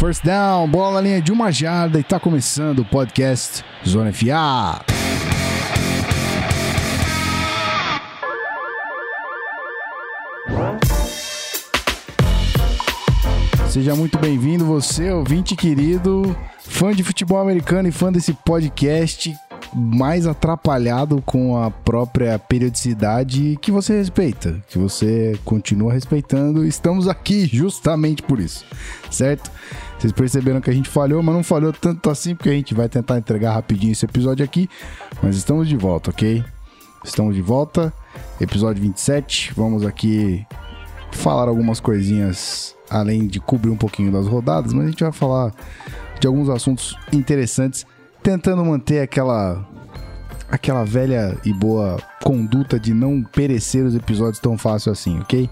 First down, bola na linha de uma jarda e tá começando o podcast Zona FA. Seja muito bem-vindo, você, ouvinte querido, fã de futebol americano e fã desse podcast mais atrapalhado com a própria periodicidade que você respeita, que você continua respeitando. Estamos aqui justamente por isso, certo? Vocês perceberam que a gente falhou, mas não falhou tanto assim, porque a gente vai tentar entregar rapidinho esse episódio aqui. Mas estamos de volta, ok? Estamos de volta, episódio 27. Vamos aqui falar algumas coisinhas além de cobrir um pouquinho das rodadas, mas a gente vai falar de alguns assuntos interessantes tentando manter aquela aquela velha e boa conduta de não perecer os episódios tão fácil assim, ok?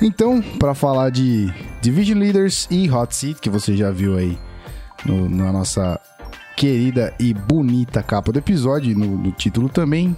Então, para falar de Division Leaders e Hot Seat, que você já viu aí no, na nossa querida e bonita capa do episódio, no, no título também,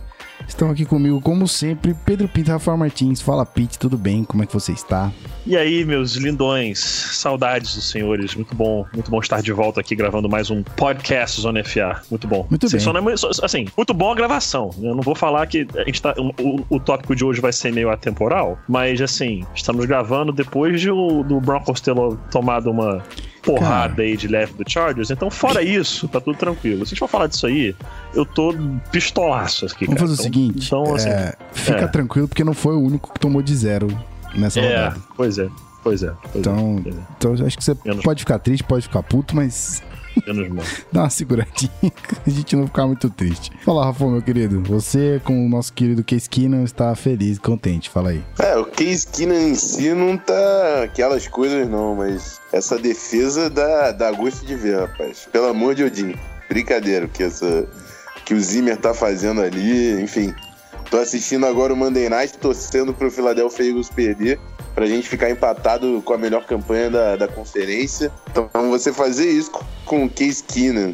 Estão aqui comigo, como sempre, Pedro Pinto Rafael Martins. Fala, Pete, tudo bem? Como é que você está? E aí, meus lindões, saudades dos senhores. Muito bom, muito bom estar de volta aqui gravando mais um podcast Zona FA. Muito bom. Muito assim, bem. Só não é, assim, muito bom a gravação. Eu não vou falar que a gente tá, o, o tópico de hoje vai ser meio atemporal, mas assim, estamos gravando depois de o, do Broncos ter tomado uma porrada Cara. aí de leve do Chargers. Então, fora isso, tá tudo tranquilo. Se a gente for falar disso aí, eu tô pistolaço aqui. Vamos cara. fazer então, o seguinte: então, assim, é, fica é. tranquilo, porque não foi o único que tomou de zero nessa é, rodada. Pois é, pois é. Pois então, é, então, acho que você Menos pode ficar triste, pode ficar puto, mas Menos mal. Dá uma seguradinha, a gente não ficar muito triste. Fala, Rafa, meu querido. Você, com o nosso querido Case Keenan, está feliz, contente. Fala aí. É, o Case Keenan em si não tá aquelas coisas, não, mas essa defesa dá, dá gosto de ver, rapaz. Pelo amor de Odin. Brincadeira, que essa. Que o Zimmer tá fazendo ali, enfim. Tô assistindo agora o Monday Night, torcendo pro Philadelphia Eagles perder pra gente ficar empatado com a melhor campanha da, da conferência. Então você fazer isso com o Case Keenan,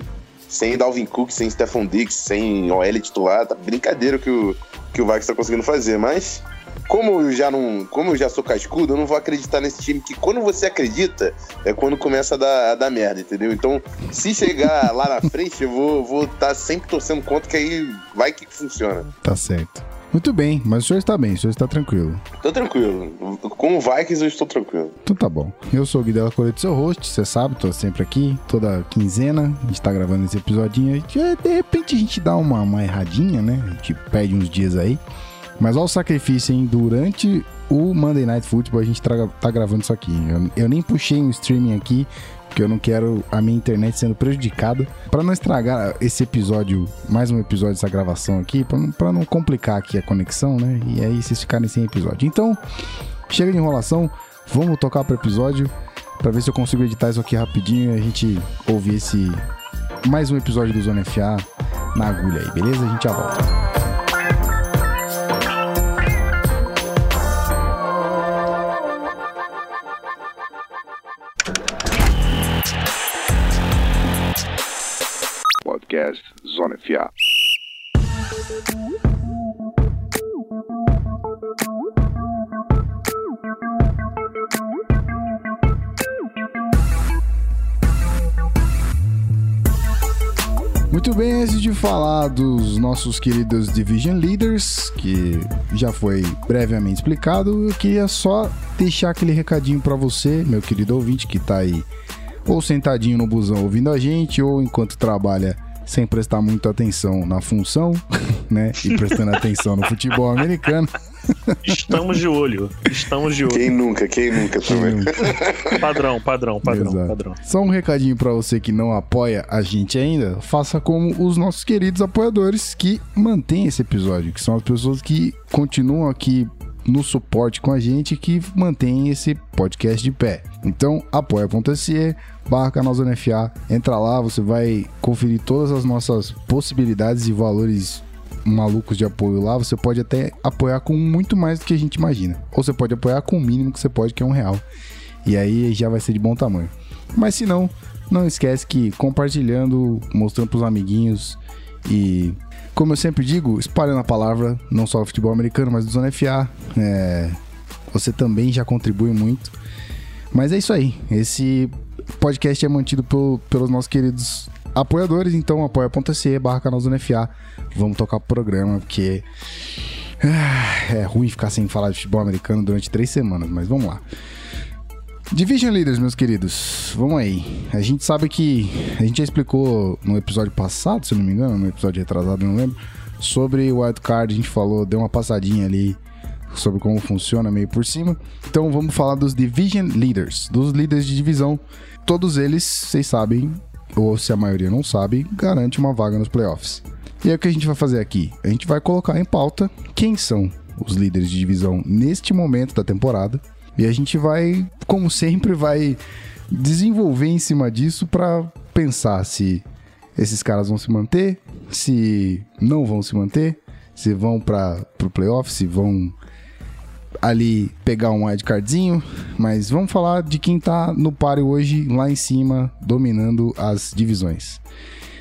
sem Dalvin Cook, sem Stephon Diggs, sem OL titular, tá brincadeira que o, que o Vax tá conseguindo fazer, mas como eu já não, como eu já sou cascudo, eu não vou acreditar nesse time que quando você acredita é quando começa a dar, a dar merda, entendeu? Então, se chegar lá na frente, eu vou vou estar tá sempre torcendo contra que aí vai que funciona. Tá certo. Muito bem, mas o senhor está bem, o senhor está tranquilo. Tô tranquilo. Com o Vikings eu estou tranquilo. Então tá bom. Eu sou o Guidela Coleto, seu host, você sabe, tô sempre aqui, toda quinzena, a gente tá gravando esse episodinho. De repente a gente dá uma, uma erradinha, né? A gente perde uns dias aí. Mas olha o sacrifício, hein? Durante o Monday Night Football a gente tá gravando isso aqui. Eu, eu nem puxei um streaming aqui, porque eu não quero a minha internet sendo prejudicada. Para não estragar esse episódio, mais um episódio dessa gravação aqui, para não, complicar aqui a conexão, né? E aí vocês ficarem sem episódio. Então, chega de enrolação, vamos tocar pro episódio para ver se eu consigo editar isso aqui rapidinho e a gente ouvir esse mais um episódio do Zona FA na agulha aí, beleza? A gente já volta. Podcast Zona FA. Muito bem, antes de falar dos nossos queridos Division Leaders, que já foi brevemente explicado, eu queria só deixar aquele recadinho para você, meu querido ouvinte, que tá aí ou sentadinho no busão ouvindo a gente, ou enquanto trabalha sem prestar muita atenção na função, né? E prestando atenção no futebol americano. Estamos de olho. Estamos de olho. Quem nunca, quem nunca também. Padrão, padrão, padrão, Exato. padrão. Só um recadinho para você que não apoia a gente ainda, faça como os nossos queridos apoiadores que mantêm esse episódio, que são as pessoas que continuam aqui no suporte com a gente que mantém esse podcast de pé. Então, apoia.se barra canal Zona FA, entra lá, você vai conferir todas as nossas possibilidades e valores malucos de apoio lá, você pode até apoiar com muito mais do que a gente imagina. Ou você pode apoiar com o mínimo que você pode, que é um real. E aí já vai ser de bom tamanho. Mas se não, não esquece que compartilhando, mostrando pros amiguinhos e como eu sempre digo, espalhando a palavra, não só do futebol americano, mas do Zona FA. É, você também já contribui muito. Mas é isso aí. Esse podcast é mantido pelo, pelos nossos queridos apoiadores, então apoia.se barra canal Zona FA. Vamos tocar o programa, porque ah, é ruim ficar sem falar de futebol americano durante três semanas, mas vamos lá. Division Leaders, meus queridos, vamos aí. A gente sabe que. A gente já explicou no episódio passado, se eu não me engano, no episódio retrasado, não lembro, sobre o wildcard. A gente falou, deu uma passadinha ali sobre como funciona meio por cima. Então vamos falar dos Division Leaders, dos líderes de divisão. Todos eles, vocês sabem, ou se a maioria não sabe, garante uma vaga nos playoffs. E aí o que a gente vai fazer aqui? A gente vai colocar em pauta quem são os líderes de divisão neste momento da temporada. E a gente vai, como sempre, vai desenvolver em cima disso para pensar se esses caras vão se manter, se não vão se manter, se vão para o playoff, se vão ali pegar um wildcardzinho, mas vamos falar de quem tá no páreo hoje lá em cima, dominando as divisões.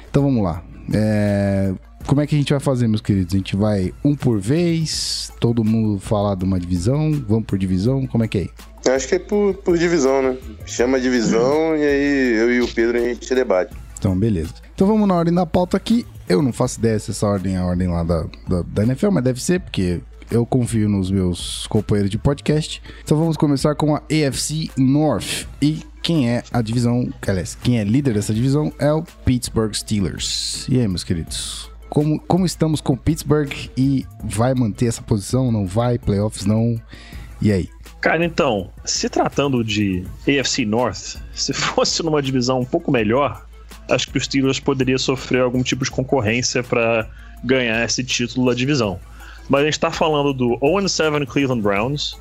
Então vamos lá. É... Como é que a gente vai fazer, meus queridos? A gente vai um por vez, todo mundo falar de uma divisão, vamos por divisão, como é que é? Eu acho que é por, por divisão, né? Chama a divisão hum. e aí eu e o Pedro a gente debate. Então, beleza. Então vamos na ordem da pauta aqui. Eu não faço ideia se essa ordem é a ordem lá da, da, da NFL, mas deve ser, porque eu confio nos meus companheiros de podcast. Então vamos começar com a AFC North. E quem é a divisão, aliás, quem é líder dessa divisão é o Pittsburgh Steelers. E aí, meus queridos? Como, como estamos com Pittsburgh e vai manter essa posição? Não vai? Playoffs não? E aí? Cara, então, se tratando de AFC North, se fosse numa divisão um pouco melhor, acho que os Steelers poderia sofrer algum tipo de concorrência para ganhar esse título da divisão. Mas a gente tá falando do 0-7 Cleveland Browns,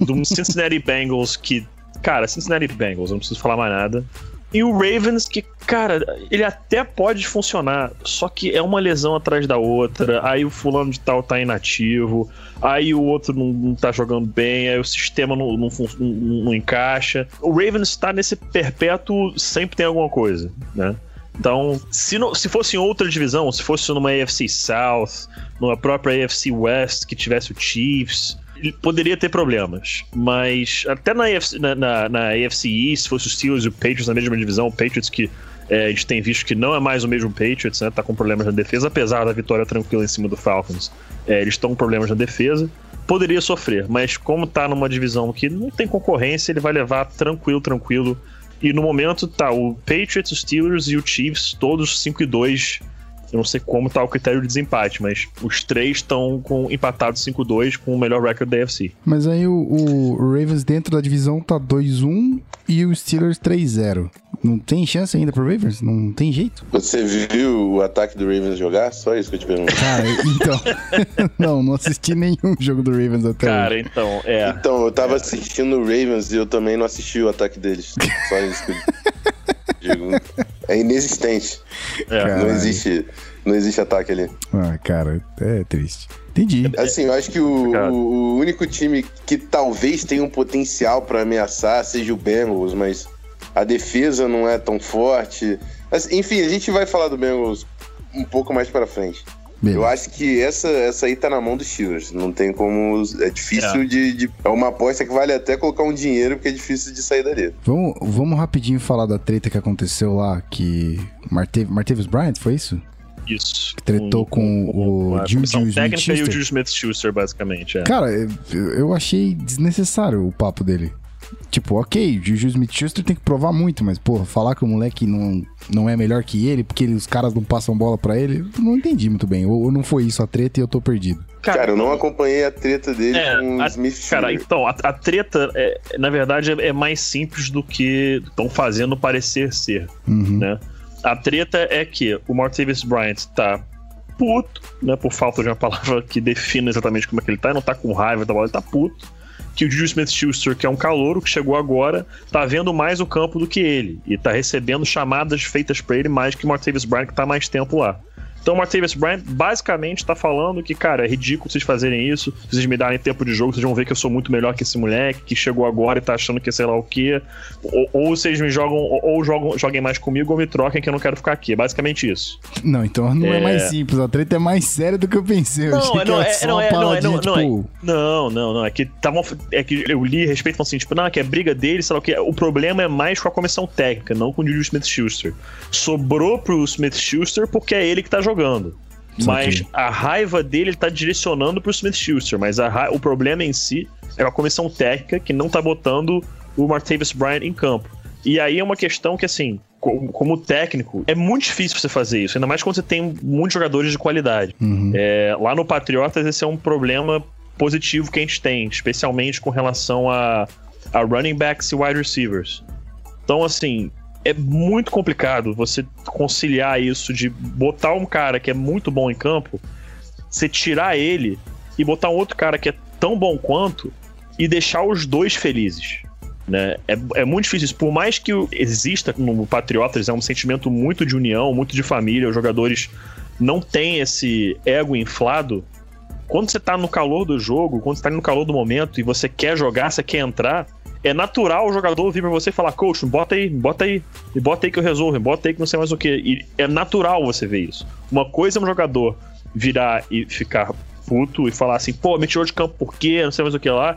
do Cincinnati Bengals, que. Cara, Cincinnati Bengals, não preciso falar mais nada. E o Ravens, que, cara, ele até pode funcionar, só que é uma lesão atrás da outra. Aí o fulano de tal tá inativo, aí o outro não, não tá jogando bem, aí o sistema não, não, não, não encaixa. O Ravens tá nesse perpétuo, sempre tem alguma coisa, né? Então, se, se fosse em outra divisão, se fosse numa AFC South, numa própria AFC West, que tivesse o Chiefs, poderia ter problemas. Mas até na AFC, na, na, na AFC East, se fosse os Steelers e o Patriots na mesma divisão, o Patriots que é, a gente tem visto que não é mais o mesmo Patriots, né? Tá com problemas na defesa, apesar da vitória tranquila em cima do Falcons. É, eles estão com problemas na defesa. Poderia sofrer, mas como tá numa divisão que não tem concorrência, ele vai levar tranquilo, tranquilo e no momento tá o Patriots, os Steelers e o Chiefs, todos 5 e 2. Eu não sei como tá o critério de desempate, mas os três estão com empatados 5-2 com o melhor recorde da AFC. Mas aí o, o, Ravens dentro da divisão tá 2-1 e o Steelers 3-0. Não tem chance ainda pro Ravens? Não tem jeito? Você viu o ataque do Ravens jogar? Só isso que eu te pergunto. Cara, então. não, não assisti nenhum jogo do Ravens até Cara, hoje. então, é. Então, eu tava assistindo o Ravens e eu também não assisti o ataque deles. Só isso que eu digo. É inexistente. É. Não existe. Não existe ataque ali. Ah, cara, é triste. Entendi. Assim, eu acho que o, o único time que talvez tenha um potencial para ameaçar seja o Bengals, mas a defesa não é tão forte. Mas, enfim, a gente vai falar do Bengals um pouco mais para frente. Beleza. Eu acho que essa, essa aí tá na mão dos Steelers. Não tem como. É difícil é. De, de, É uma aposta que vale até colocar um dinheiro, porque é difícil de sair dali. Vamos, vamos rapidinho falar da treta que aconteceu lá, que. Martavis Bryant, foi isso? Isso. Que tretou com, com, o Juju Smith e o Juju Smith-Schuster, basicamente. É. Cara, eu, eu achei desnecessário o papo dele. Tipo, ok, Juju Smith-Schuster tem que provar muito, mas, pô, falar que o moleque não, não é melhor que ele porque ele, os caras não passam bola para ele, não entendi muito bem. Ou, ou, não foi isso a treta e eu tô perdido. Cara, cara eu não acompanhei a treta dele é, com o Smith Cara, então, a, a treta, é, na verdade, é, é, mais simples do que estão fazendo parecer ser, uhum. né? A treta é que o Martavis Bryant tá puto, né? Por falta de uma palavra que defina exatamente como é que ele tá. Ele não tá com raiva da bola, ele tá puto que o Juju Smith-Schuster, que é um calouro que chegou agora, tá vendo mais o campo do que ele e tá recebendo chamadas feitas para ele mais que o Martavis Bryant que tá mais tempo lá. Então o Martavis Bryant basicamente tá falando que, cara, é ridículo vocês fazerem isso. Vocês me darem tempo de jogo, vocês vão ver que eu sou muito melhor que esse moleque, que chegou agora e tá achando que é sei lá o quê. Ou, ou vocês me jogam, ou, ou jogam, joguem mais comigo ou me troquem que eu não quero ficar aqui. É basicamente isso. Não, então não é, é mais simples. A treta é mais séria do que eu pensei. Eu não, é, não, é, não, é, não, é, não, não, é, não, não, não, é que tavam, é que eu li a respeito assim, tipo, não, é que é briga dele, sei lá o que. O problema é mais com a comissão técnica, não com o Julius Smith-Schuster. Sobrou pro Smith-Schuster porque é ele que tá jogando. Mas a raiva dele ele tá direcionando pro Smith Schuster, mas o problema em si é a comissão técnica que não tá botando o Martavis Bryant em campo. E aí é uma questão que, assim, como técnico, é muito difícil você fazer isso, ainda mais quando você tem muitos jogadores de qualidade. Uhum. É, lá no Patriotas, esse é um problema positivo que a gente tem, especialmente com relação a, a running backs e wide receivers. Então, assim, é muito complicado você conciliar isso de botar um cara que é muito bom em campo, você tirar ele e botar um outro cara que é tão bom quanto e deixar os dois felizes. Né? É, é muito difícil isso. Por mais que exista no Patriotas, é um sentimento muito de união, muito de família, os jogadores não têm esse ego inflado. Quando você tá no calor do jogo, quando você tá no calor do momento e você quer jogar, você quer entrar, é natural o jogador vir pra você falar, coach, bota aí, bota aí, e bota aí que eu resolvo, bota aí que não sei mais o que. E é natural você ver isso. Uma coisa é um jogador virar e ficar puto e falar assim, pô, me tirou de campo por quê? Não sei mais o que lá.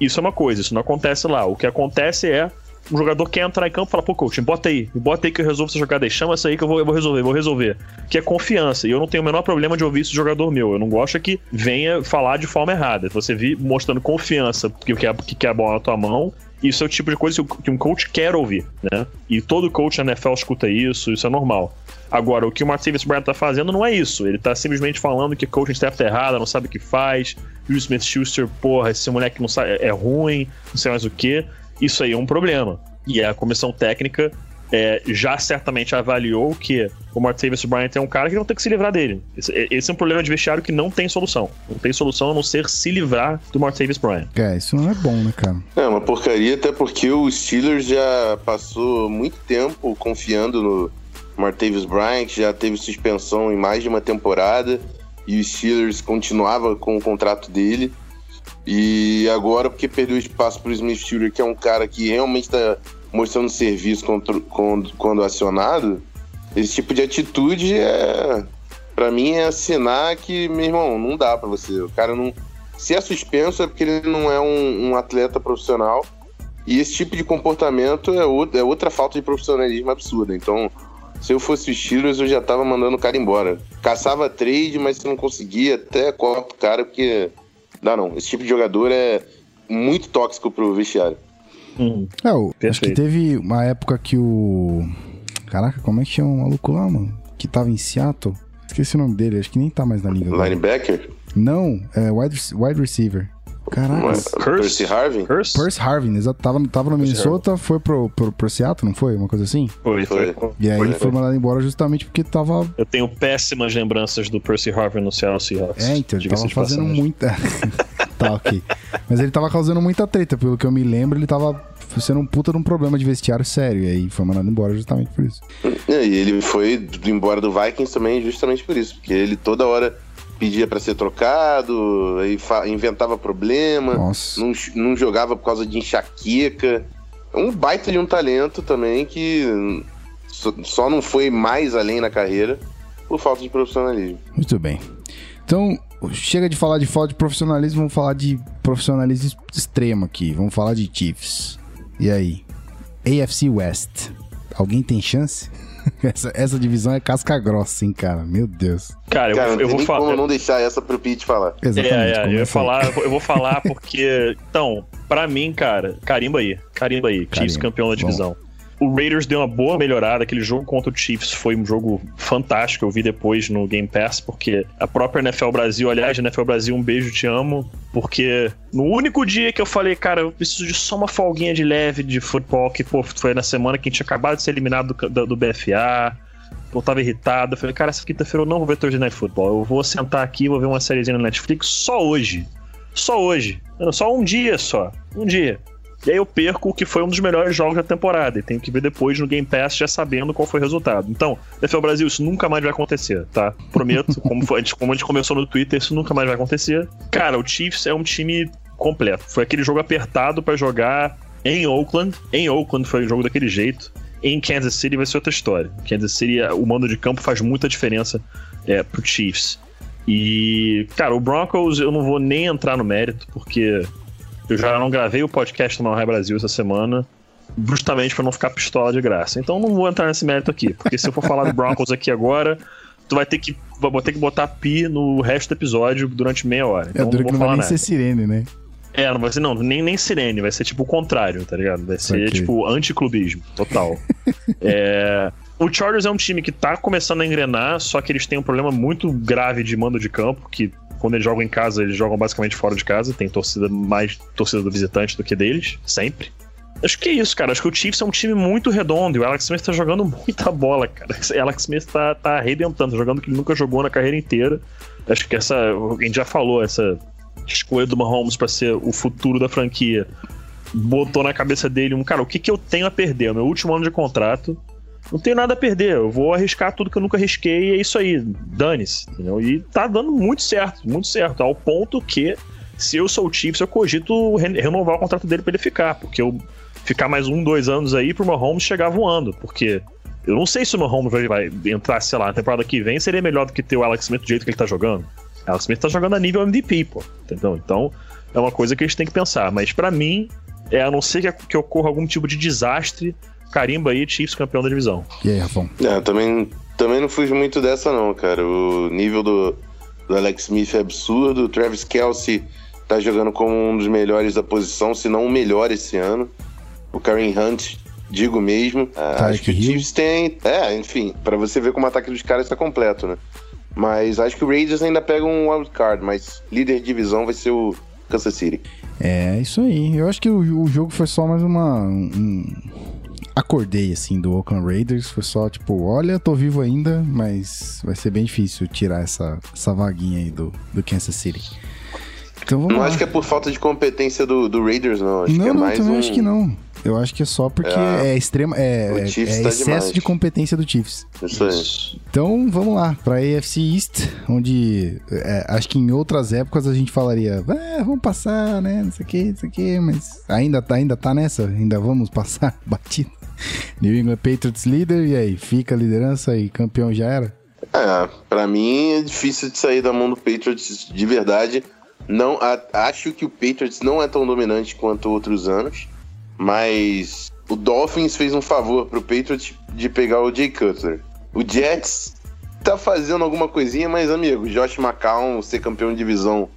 Isso é uma coisa, isso não acontece lá. O que acontece é um jogador quer entrar em campo e fala, pô, coach, bota aí, bota aí que eu resolvo essa jogada aí, chama essa aí que eu vou, eu vou resolver, vou resolver. Que é confiança. E eu não tenho o menor problema de ouvir isso de jogador meu. Eu não gosto que venha falar de forma errada. Você vir mostrando confiança que quer, que quer a bola na tua mão. Isso é o tipo de coisa que um coach quer ouvir, né? E todo coach na NFL escuta isso, isso é normal. Agora, o que o Martavis Bryant tá fazendo não é isso. Ele tá simplesmente falando que coaching staff tá errada, não sabe o que faz. Will Smith Schuster, porra, esse moleque não sabe, é ruim, não sei mais o que. Isso aí é um problema. E a comissão técnica é, já certamente avaliou que o Martavis Bryant é um cara que não tem que se livrar dele. Esse, esse, é um problema de vestiário que não tem solução. Não tem solução a não ser se livrar do Martavis Bryant. É, isso não é bom, né, cara? É uma porcaria, até porque o Steelers já passou muito tempo confiando no Martavis Bryant, já teve suspensão em mais de uma temporada e o Steelers continuava com o contrato dele. E agora, porque perdeu espaço para o Smith Schuster, que é um cara que realmente está mostrando serviço quando, quando, quando acionado, esse tipo de atitude é. para mim é assinar que, meu irmão, não dá para você. O cara não. Se é suspenso é porque ele não é um, um atleta profissional. E esse tipo de comportamento é, outra, é outra falta de profissionalismo absurda. Então, se eu fosse o Steelers, eu já tava mandando o cara embora. Caçava trade, mas se não conseguia, até corta o cara, porque Dá não. Esse tipo de jogador é muito tóxico pro vestiário. Hum, é, o, acho que teve uma época que o. Caraca, como é que chama o maluco lá, mano? Que tava em Seattle. Esqueci o nome dele, acho que nem tá mais na liga. Linebacker? Não, é wide, wide receiver. Caraca. Percy Harvin? Percy Harvin, exato. Tava, tava no Minnesota, foi pro, pro, pro Seattle, não foi? Uma coisa assim? Foi, foi. E aí foi, foi mandado embora justamente porque tava. Eu tenho péssimas lembranças do Percy Harvin no Seattle Seahawks. É, então, ele tava fazendo passagem. muita. tá, ok. Mas ele tava causando muita treta, pelo que eu me lembro, ele tava sendo um puta de um problema de vestiário sério. E aí foi mandado embora justamente por isso. É, e ele foi embora do Vikings também justamente por isso, porque ele toda hora pedia para ser trocado, aí inventava problema, não, não, jogava por causa de enxaqueca. Um baita de um talento também que só não foi mais além na carreira por falta de profissionalismo. Muito bem. Então, chega de falar de falta de profissionalismo, vamos falar de profissionalismo extremo aqui. Vamos falar de Chiefs. E aí? AFC West. Alguém tem chance? essa, essa divisão é casca grossa, hein, cara? Meu Deus. Cara, eu, cara, eu, eu vou falar. como não deixar essa pro Pete falar. Exatamente. É, é, eu, ia falar, eu vou falar porque. Então, pra mim, cara, carimba aí. Carimba aí. Chiefs campeão da divisão. Bom. O Raiders deu uma boa melhorada. Aquele jogo contra o Chiefs foi um jogo fantástico. Eu vi depois no Game Pass, porque a própria NFL Brasil, aliás, NFL Brasil, um beijo, te amo. Porque no único dia que eu falei, cara, eu preciso de só uma folguinha de leve de futebol, que pô, foi na semana que a gente tinha acabado de ser eliminado do, do, do BFA. Eu tava irritado. Eu falei, cara, essa quinta-feira eu não vou ver Thursday Night Football. Eu vou sentar aqui, vou ver uma sériezinha na Netflix só hoje. Só hoje. Só um dia só. Um dia. E aí eu perco o que foi um dos melhores jogos da temporada. E tenho que ver depois no Game Pass já sabendo qual foi o resultado. Então, NFL Brasil, isso nunca mais vai acontecer, tá? Prometo, como, foi, como a gente começou no Twitter, isso nunca mais vai acontecer. Cara, o Chiefs é um time completo. Foi aquele jogo apertado para jogar em Oakland. Em Oakland foi um jogo daquele jeito. Em Kansas City vai ser outra história. Kansas City, o mando de campo faz muita diferença é, pro Chiefs. E, cara, o Broncos eu não vou nem entrar no mérito, porque eu já não gravei o podcast do Malrai Brasil essa semana, justamente para não ficar pistola de graça. Então não vou entrar nesse mérito aqui, porque se eu for falar do Broncos aqui agora, tu vai ter que, vou ter que botar pi no resto do episódio durante meia hora. Então é, duro que não vai nem nada. ser sirene, né? É, não vai ser, não, nem, nem sirene, vai ser tipo o contrário, tá ligado? Vai ser okay. tipo anticlubismo, total. é, o Chargers é um time que tá começando a engrenar, só que eles têm um problema muito grave de mando de campo, que quando eles jogam em casa, eles jogam basicamente fora de casa, tem torcida mais torcida do visitante do que deles, sempre. Acho que é isso, cara. Acho que o Chiefs é um time muito redondo e o Alex Smith tá jogando muita bola, cara. O Alex Smith tá, tá arrebentando, tá jogando o que ele nunca jogou na carreira inteira. Acho que essa. A gente já falou, essa escolha do Mahomes para ser o futuro da franquia botou na cabeça dele um cara, o que, que eu tenho a perder? O meu último ano de contrato, não tenho nada a perder, eu vou arriscar tudo que eu nunca arrisquei e é isso aí, dane-se? E tá dando muito certo, muito certo, ao ponto que se eu sou o Chiefs, eu cogito renovar o contrato dele para ele ficar, porque eu ficar mais um, dois anos aí pro Mahomes chegar voando, porque eu não sei se o Mahomes vai, vai entrar, sei lá, na temporada que vem seria melhor do que ter o Alex Smith do jeito que ele tá jogando. Alex Smith tá jogando a nível MVP, pô. Entendeu? Então, é uma coisa que a gente tem que pensar. Mas para mim, é a não ser que, que ocorra algum tipo de desastre, carimba aí, Chiefs campeão da divisão. E aí, Rafão? É, também, também não fujo muito dessa, não, cara. O nível do, do Alex Smith é absurdo. O Travis Kelsey tá jogando como um dos melhores da posição, se não o melhor esse ano. O Karen Hunt, digo mesmo. Tá acho que o Chiefs tem. É, enfim, para você ver como o ataque dos caras tá completo, né? Mas acho que o Raiders ainda pega um wildcard, mas líder de divisão vai ser o Kansas City. É, isso aí. Eu acho que o, o jogo foi só mais uma. Um... Acordei, assim, do Oakland Raiders. Foi só, tipo, olha, tô vivo ainda, mas vai ser bem difícil tirar essa, essa vaguinha aí do, do Kansas City. Então vamos Não lá. acho que é por falta de competência do, do Raiders, não. Acho não, que é não, mais também um... acho que não. Eu acho que é só porque é, é extrema. É, é, é tá excesso demais. de competência do Chiefs. Isso aí. Então vamos lá, pra AFC East, onde é, acho que em outras épocas a gente falaria, ah, vamos passar, né? Não sei o que, não sei o que, mas ainda tá, ainda tá nessa, ainda vamos passar batido. New England Patriots líder, e aí? Fica a liderança e campeão já era? É, pra mim é difícil de sair da mão do Patriots de verdade. Não, a, acho que o Patriots não é tão dominante quanto outros anos. Mas o Dolphins fez um favor pro Patriots de pegar o Jay Cutler. O Jets tá fazendo alguma coisinha, mas, amigo, Josh McCown ser campeão de divisão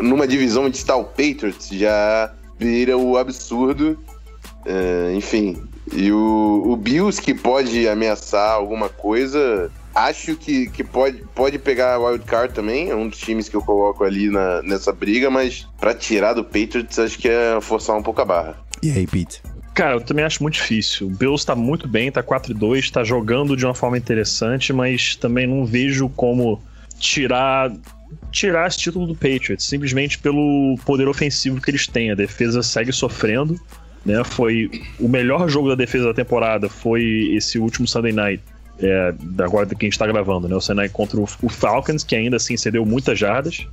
numa divisão onde está o Patriots já vira o absurdo. Uh, enfim, e o, o Bills que pode ameaçar alguma coisa, acho que, que pode, pode pegar o Wildcard também, é um dos times que eu coloco ali na, nessa briga, mas para tirar do Patriots acho que é forçar um pouco a barra. E aí, Pete? Cara, eu também acho muito difícil. O Bills tá muito bem, tá 4-2, tá jogando de uma forma interessante, mas também não vejo como tirar tirar esse título do Patriots, simplesmente pelo poder ofensivo que eles têm. A defesa segue sofrendo, né? Foi o melhor jogo da defesa da temporada foi esse último Sunday Night. É, agora que a gente tá gravando, né? O Sunday Night contra o Falcons, que ainda assim cedeu muitas jardas.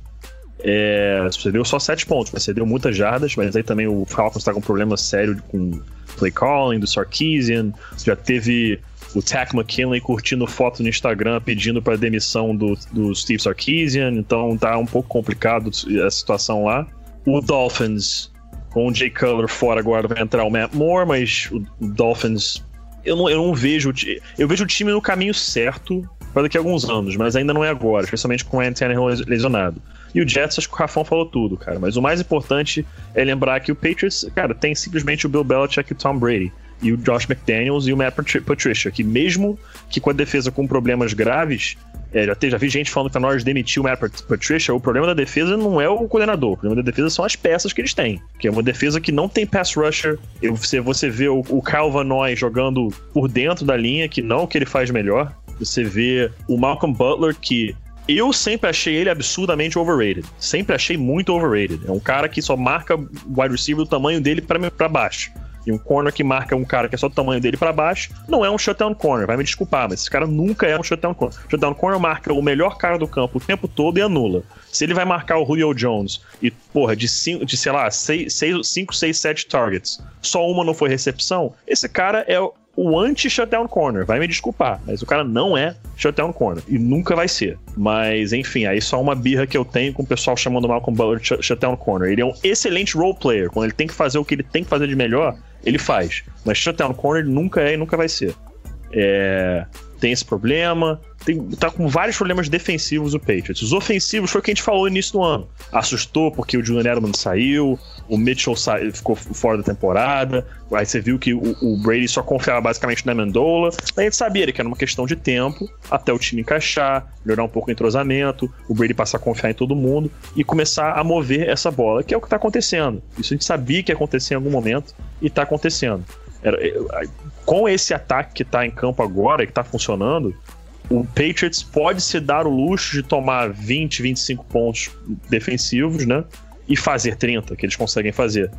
É, cedeu só 7 pontos, mas cedeu muitas jardas, mas aí também o Falcons está com um problema sério com play calling do Sarkeesian. Já teve o Tack McKinley curtindo foto no Instagram pedindo para demissão do, do Steve Sarkeesian, então tá um pouco complicado a situação lá. O Dolphins, com o Jay Cutler fora agora, vai entrar o Matt Moore, mas o Dolphins. Eu não, eu não vejo. Eu vejo o time no caminho certo para daqui a alguns anos, mas ainda não é agora, especialmente com o Anthony lesionado. E o Jets, acho que o Rafão falou tudo, cara. Mas o mais importante é lembrar que o Patriots, cara, tem simplesmente o Bill Belichick e o Tom Brady. E o Josh McDaniels e o Matt Patricia, que mesmo que com a defesa com problemas graves, é, já, te, já vi gente falando que a nós demitiu o Matt Patricia, o problema da defesa não é o coordenador, o problema da defesa são as peças que eles têm. Que é uma defesa que não tem pass rusher. Você, você vê o, o Kyle Van Noy jogando por dentro da linha, que não é o que ele faz melhor. Você vê o Malcolm Butler, que Eu sempre achei ele absurdamente overrated. Sempre achei muito overrated. É um cara que só marca wide receiver do tamanho dele para baixo. E um corner que marca um cara que é só do tamanho dele para baixo, não é um shutdown corner, vai me desculpar, mas esse cara nunca é um shutdown corner. Shutdown corner marca o melhor cara do campo o tempo todo e anula. Se ele vai marcar o Julio Jones e, porra, de, cinco, de sei lá, 5, 6, 7 targets, só uma não foi recepção, esse cara é o anti-shutdown corner. Vai me desculpar, mas o cara não é shutdown corner. E nunca vai ser. Mas, enfim, aí só uma birra que eu tenho com o pessoal chamando o Malcolm Butler de shutdown corner. Ele é um excelente role player. Quando ele tem que fazer o que ele tem que fazer de melhor, ele faz. Mas shutdown corner nunca é e nunca vai ser. É, tem esse problema. Tem, tá com vários problemas defensivos o Patriots. Os ofensivos foi o que a gente falou no início do ano. Assustou porque o Julian Edelman saiu, o Mitchell sa ficou fora da temporada. Aí você viu que o, o, Brady só confiava basicamente na Mendola. A gente sabia que era uma questão de tempo até o time encaixar, melhorar um pouco o entrosamento, o Brady passar a confiar em todo mundo e começar a mover essa bola, que é o que tá acontecendo. Isso a gente sabia que ia acontecer em algum momento e tá acontecendo. Era, com esse ataque que está em campo agora, que está funcionando, o Patriots pode se dar o luxo de tomar 20, 25 pontos defensivos, né? E fazer 30, que eles conseguem fazer.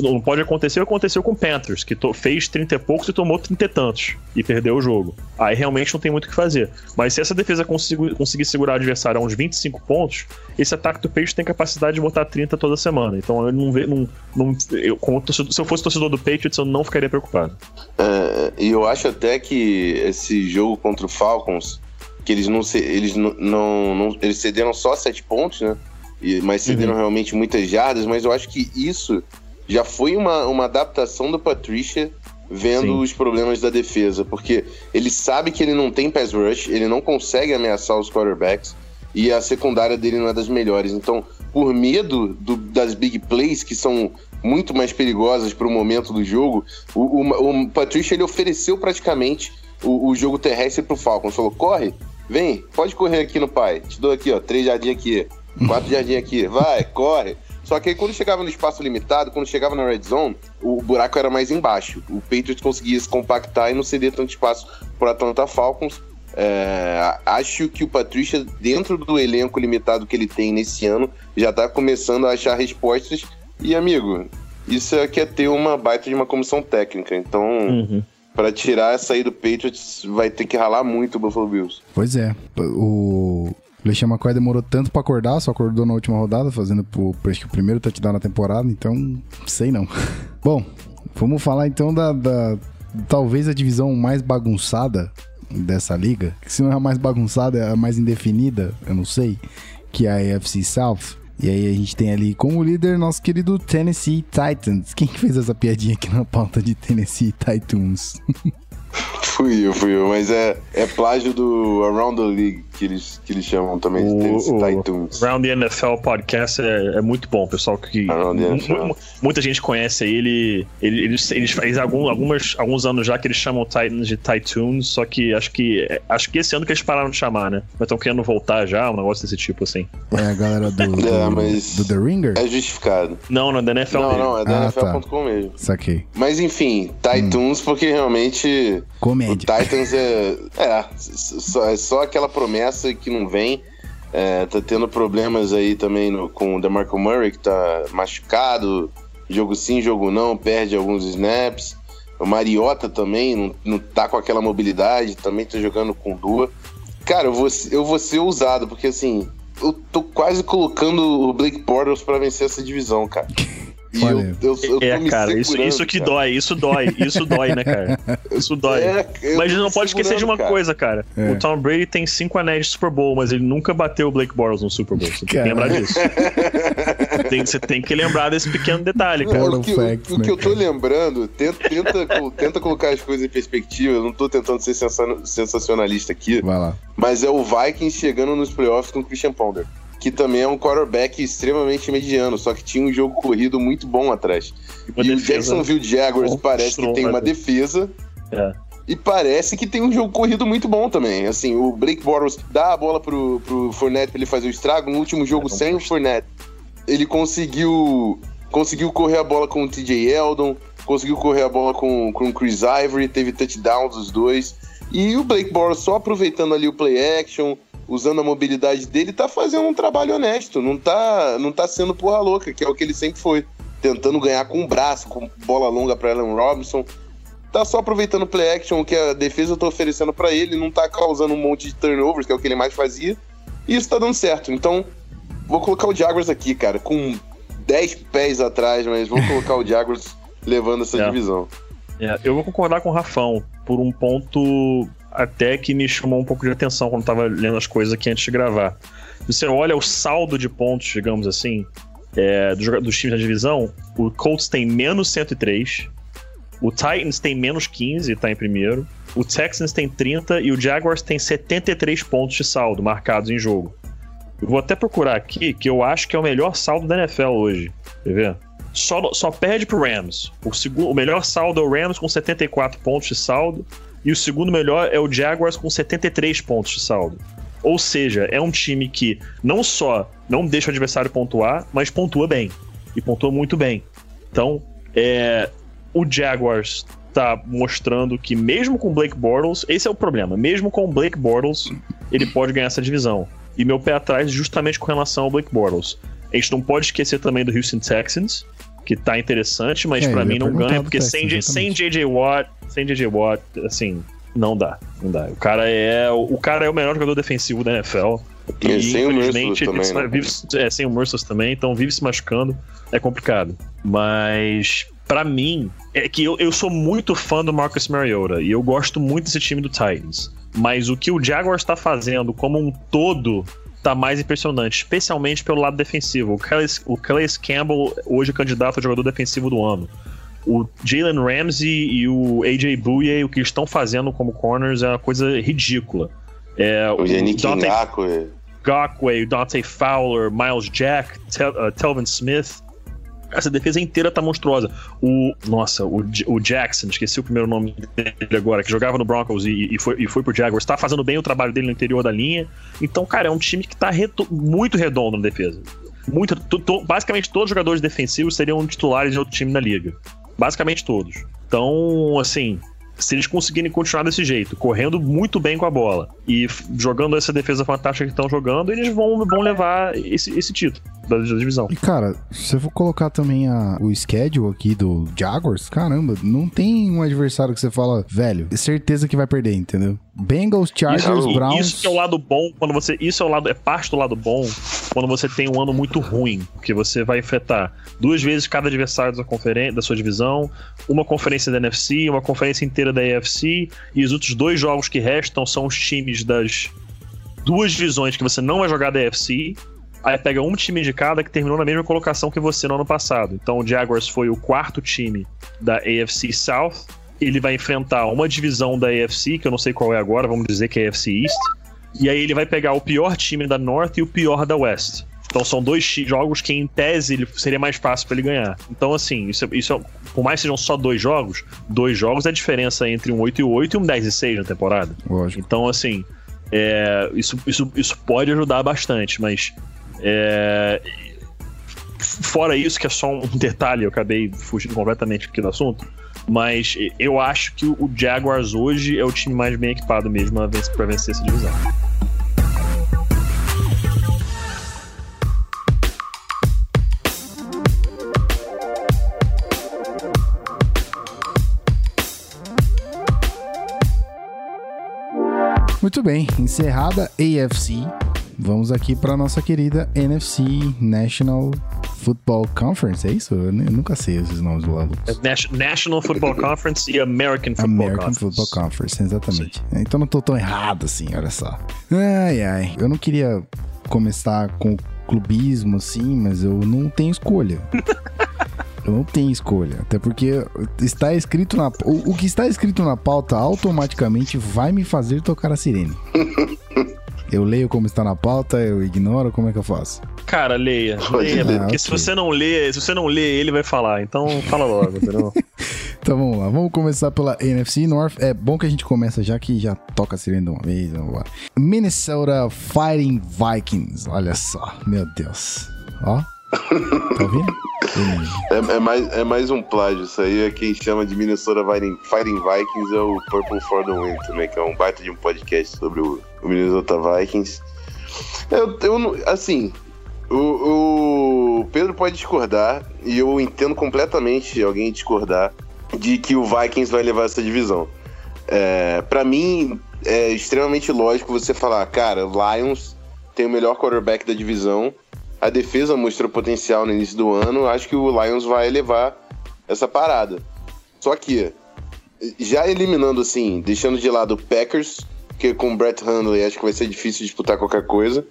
Não pode acontecer aconteceu com o Panthers, que fez 30 e poucos e tomou 30 e tantos e perdeu o jogo. Aí realmente não tem muito o que fazer. Mas se essa defesa conseguir, conseguir segurar o adversário a uns 25 pontos, esse ataque do Patriots tem capacidade de botar 30 toda semana. Então eu não vejo. Não, não, eu, se eu fosse torcedor do Patriots, eu não ficaria preocupado. É, e eu acho até que esse jogo contra o Falcons, que eles não, eles não, não, não eles cederam só 7 pontos, né? E, mas cederam uhum. realmente muitas jardas, mas eu acho que isso já foi uma, uma adaptação do Patricia vendo Sim. os problemas da defesa, porque ele sabe que ele não tem pass rush, ele não consegue ameaçar os quarterbacks e a secundária dele não é das melhores. Então, por medo do, das big plays que são muito mais perigosas para o momento do jogo, o, o, o Patricia ele ofereceu praticamente o, o jogo terrestre para o Falcons. Falou: corre, vem, pode correr aqui no pai, te dou aqui, ó, três jardins aqui, quatro jardins aqui, vai, corre. Só que aí quando chegava no espaço limitado, quando chegava na red zone, o buraco era mais embaixo. O Patriots conseguia se compactar e não ceder tanto espaço para Atlanta Falcons. É, acho que o Patrícia, dentro do elenco limitado que ele tem nesse ano, já está começando a achar respostas. E, amigo, isso aqui é ter uma baita de uma comissão técnica. Então, uhum. para tirar essa aí do Patriots, vai ter que ralar muito o Buffalo Bills. Pois é. O, o LeSean McCoy demorou tanto para acordar, só acordou na última rodada, fazendo pro, acho que o primeiro touchdown na temporada, então sei não. Bom, vamos falar então da, da, talvez a divisão mais bagunçada dessa liga. Se não é a mais bagunçada, é a mais indefinida, eu não sei, que é a AFC South. E aí a gente tem ali como líder nosso querido Tennessee Titans. Quem fez essa piadinha aqui na pauta de Tennessee Titans? fui eu, fui eu, mas é, é plágio do Around the League que eles, que eles chamam também de Tennessee Titans. Around the NFL podcast é, é muito bom, pessoal que muita gente conhece aí, ele, ele, eles, eles fazem algum, algumas, alguns anos já que eles chamam Titans de Titans, só que acho que acho que esse ano que eles pararam de chamar, né? Mas estão querendo voltar já, um negócio desse tipo assim. É a galera do, do, é, mas do The Ringer? É justificado. Não, não é da NFL Não, mesmo. não, é da ah, NFL.com tá. mesmo. Saquei. Mas enfim, Titans hum. porque realmente Comédia. o Titans é, é, só, é só aquela promessa que não vem. É, tá tendo problemas aí também no, com o DeMarco Murray, que tá machucado, jogo sim, jogo não, perde alguns snaps. O Mariota também não, não tá com aquela mobilidade, também tá jogando com duas. Cara, eu vou, eu vou ser ousado, porque assim, eu tô quase colocando o Blake Bortles para vencer essa divisão, cara. E eu, eu, eu é, cara, isso, isso que cara. dói, isso dói, isso dói, né, cara? Isso dói. É, mas não pode esquecer de uma cara. coisa, cara. É. O Tom Brady tem cinco anéis de Super Bowl, mas ele nunca bateu o Blake Bortles no Super Bowl. Você tem que lembrar disso. tem, você tem que lembrar desse pequeno detalhe, cara. o, que, facts, o, o né, que eu tô lembrando, tenta, tenta, tenta colocar as coisas em perspectiva. Eu não tô tentando ser sensacionalista aqui. Vai lá. Mas é o Vikings chegando nos playoffs com o Christian Ponder que também é um quarterback extremamente mediano, só que tinha um jogo corrido muito bom atrás. E, e o Jacksonville Jaguars parece que tem uma defesa. É. E parece que tem um jogo corrido muito bom também. Assim, o Blake Bortles dá a bola pro, pro Fournette pra ele fazer o estrago. No último jogo, é, sem o Fournette, ele conseguiu conseguiu correr a bola com o TJ Eldon, conseguiu correr a bola com, com o Chris Ivory, teve touchdowns dos dois. E o Blake Bortles só aproveitando ali o play action, usando a mobilidade dele, tá fazendo um trabalho honesto. Não tá, não tá sendo porra louca, que é o que ele sempre foi. Tentando ganhar com o braço, com bola longa para Allen Robinson. Tá só aproveitando o play action, o que a defesa tá oferecendo para ele, não tá causando um monte de turnovers, que é o que ele mais fazia. E isso tá dando certo. Então, vou colocar o Jaguars aqui, cara, com 10 pés atrás, mas vou colocar o Jaguars levando essa yeah. divisão. Yeah. Eu vou concordar com o Rafão por um ponto até que me chamou um pouco de atenção quando estava lendo as coisas aqui antes de gravar. Você olha o saldo de pontos, digamos assim, é, dos, dos times da divisão, o Colts tem menos 103, o Titans tem menos 15 e tá em primeiro, o Texans tem 30 e o Jaguars tem 73 pontos de saldo marcados em jogo. Eu vou até procurar aqui, que eu acho que é o melhor saldo da NFL hoje. Quer ver? Só, só perde pro Rams. O, segundo, o melhor saldo é o Rams com 74 pontos de saldo. E o segundo melhor é o Jaguars com 73 pontos de saldo. Ou seja, é um time que não só não deixa o adversário pontuar, mas pontua bem. E pontua muito bem. Então, é, o Jaguars tá mostrando que mesmo com Blake Bortles, esse é o problema, mesmo com Blake Bortles, ele pode ganhar essa divisão. E meu pé atrás justamente com relação ao Blake Bortles. A gente não pode esquecer também do Houston Texans, que tá interessante, mas é, para mim não ganha, porque Texas, sem, sem JJ Watt, sem JJ Watt, assim, não dá. Não dá. O cara é, o cara é o melhor jogador defensivo da NFL. E, e sem infelizmente, o também, né? vive, é, sem o também, então vive se machucando, é complicado. Mas para mim, é que eu, eu sou muito fã do Marcus Mariota e eu gosto muito desse time do Titans. Mas o que o Jaguars está fazendo como um todo tá mais impressionante, especialmente pelo lado defensivo. O Calais, o Calais Campbell, hoje candidato a jogador defensivo do ano. O Jalen Ramsey e o AJ Bouye, o que estão fazendo como corners é uma coisa ridícula. É, o Yannick Dante, Gakwe, Dante Fowler, Miles Jack, Tel, uh, Telvin Smith. Essa defesa inteira tá monstruosa. O. Nossa, o, o Jackson, esqueci o primeiro nome dele agora, que jogava no Broncos e, e, foi, e foi pro Jaguars, tá fazendo bem o trabalho dele no interior da linha. Então, cara, é um time que tá reto, muito redondo na defesa. Muito, basicamente todos os jogadores defensivos seriam titulares de outro time na liga. Basicamente todos. Então, assim, se eles conseguirem continuar desse jeito, correndo muito bem com a bola e jogando essa defesa fantástica que estão jogando, eles vão, vão levar esse, esse título da, divisão. E cara, se eu for colocar também a, o schedule aqui do Jaguars, caramba, não tem um adversário que você fala, velho, certeza que vai perder, entendeu? Bengals, Chargers, isso, Browns. Isso é o lado bom quando você. Isso é o lado. É parte do lado bom quando você tem um ano muito ruim. Porque você vai enfrentar duas vezes cada adversário da, conferência, da sua divisão, uma conferência da NFC, uma conferência inteira da AFC, e os outros dois jogos que restam são os times das duas divisões que você não vai jogar da AFC. Aí pega um time de cada que terminou na mesma colocação que você no ano passado. Então o Jaguars foi o quarto time da AFC South ele vai enfrentar uma divisão da AFC, que eu não sei qual é agora, vamos dizer que é AFC East. E aí ele vai pegar o pior time da North e o pior da West. Então são dois jogos que, em tese, seria mais fácil para ele ganhar. Então, assim, isso, é, isso é, por mais que sejam só dois jogos, dois jogos é a diferença entre um 8 e 8 e um 10 e 6 na temporada. Lógico. Então, assim, é, isso, isso, isso pode ajudar bastante, mas. É, fora isso, que é só um detalhe, eu acabei fugindo completamente aqui do assunto. Mas eu acho que o Jaguars hoje é o time mais bem equipado mesmo para vencer essa divisão. Muito bem, encerrada AFC, vamos aqui para nossa querida NFC National Football Conference, é isso? Eu, nunca sei esses nomes do. É National Football Conference e American Football American Conference. Football Conference, exatamente. Sim. Então não tô tão errado assim, olha só. Ai, ai. Eu não queria começar com clubismo assim, mas eu não tenho escolha. Eu não tenho escolha. Até porque está escrito na. O, o, que está escrito na pauta automaticamente vai me fazer tocar a sirene. Eu leio como está na pauta, eu ignoro, como é que eu faço? Cara, leia. Leia, ah, porque okay. se você não lê, se você não lê, ele vai falar. Então fala logo, entendeu? então vamos lá. Vamos começar pela NFC North. É bom que a gente começa já que já toca a sirene de uma vez. Vamos lá. Minnesota Fighting Vikings. Olha só, meu Deus. Ó. Tá ouvindo? É, é, mais, é mais um plágio. Isso aí é quem chama de Minnesota Fighting, Fighting Vikings é o Purple for the Win também, que é um baita de um podcast sobre o o Minnesota Vikings. Eu, eu assim, o, o, Pedro pode discordar, e eu entendo completamente alguém discordar, de que o Vikings vai levar essa divisão. É, para mim, é extremamente lógico você falar, cara, Lions tem o melhor quarterback da divisão, a defesa mostrou potencial no início do ano, acho que o Lions vai levar essa parada. Só que, já eliminando assim, deixando de lado o Packers, que com o Brett Hundley acho que vai ser difícil disputar qualquer coisa,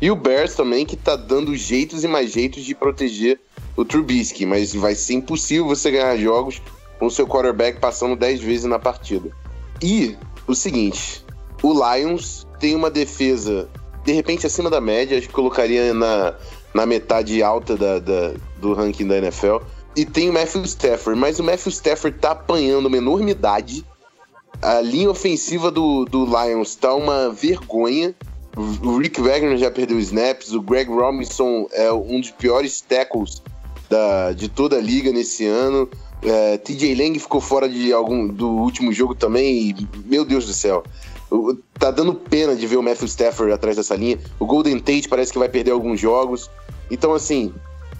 e o Bears também, que tá dando jeitos e mais jeitos de proteger o Trubisky, mas vai ser impossível você ganhar jogos com o seu quarterback passando 10 vezes na partida. E o seguinte, o Lions tem uma defesa de repente acima da média, acho que colocaria na, na metade alta da, da, do ranking da NFL. E tem o Matthew Stafford, mas o Matthew Stafford tá apanhando uma enormidade. A linha ofensiva do, do Lions tá uma vergonha. O Rick Wagner já perdeu snaps, o Greg Robinson é um dos piores tackles da, de toda a liga nesse ano. É, TJ Lang ficou fora de algum do último jogo também. E, meu Deus do céu. Tá dando pena de ver o Matthew Stafford atrás dessa linha. O Golden Tate parece que vai perder alguns jogos. Então, assim,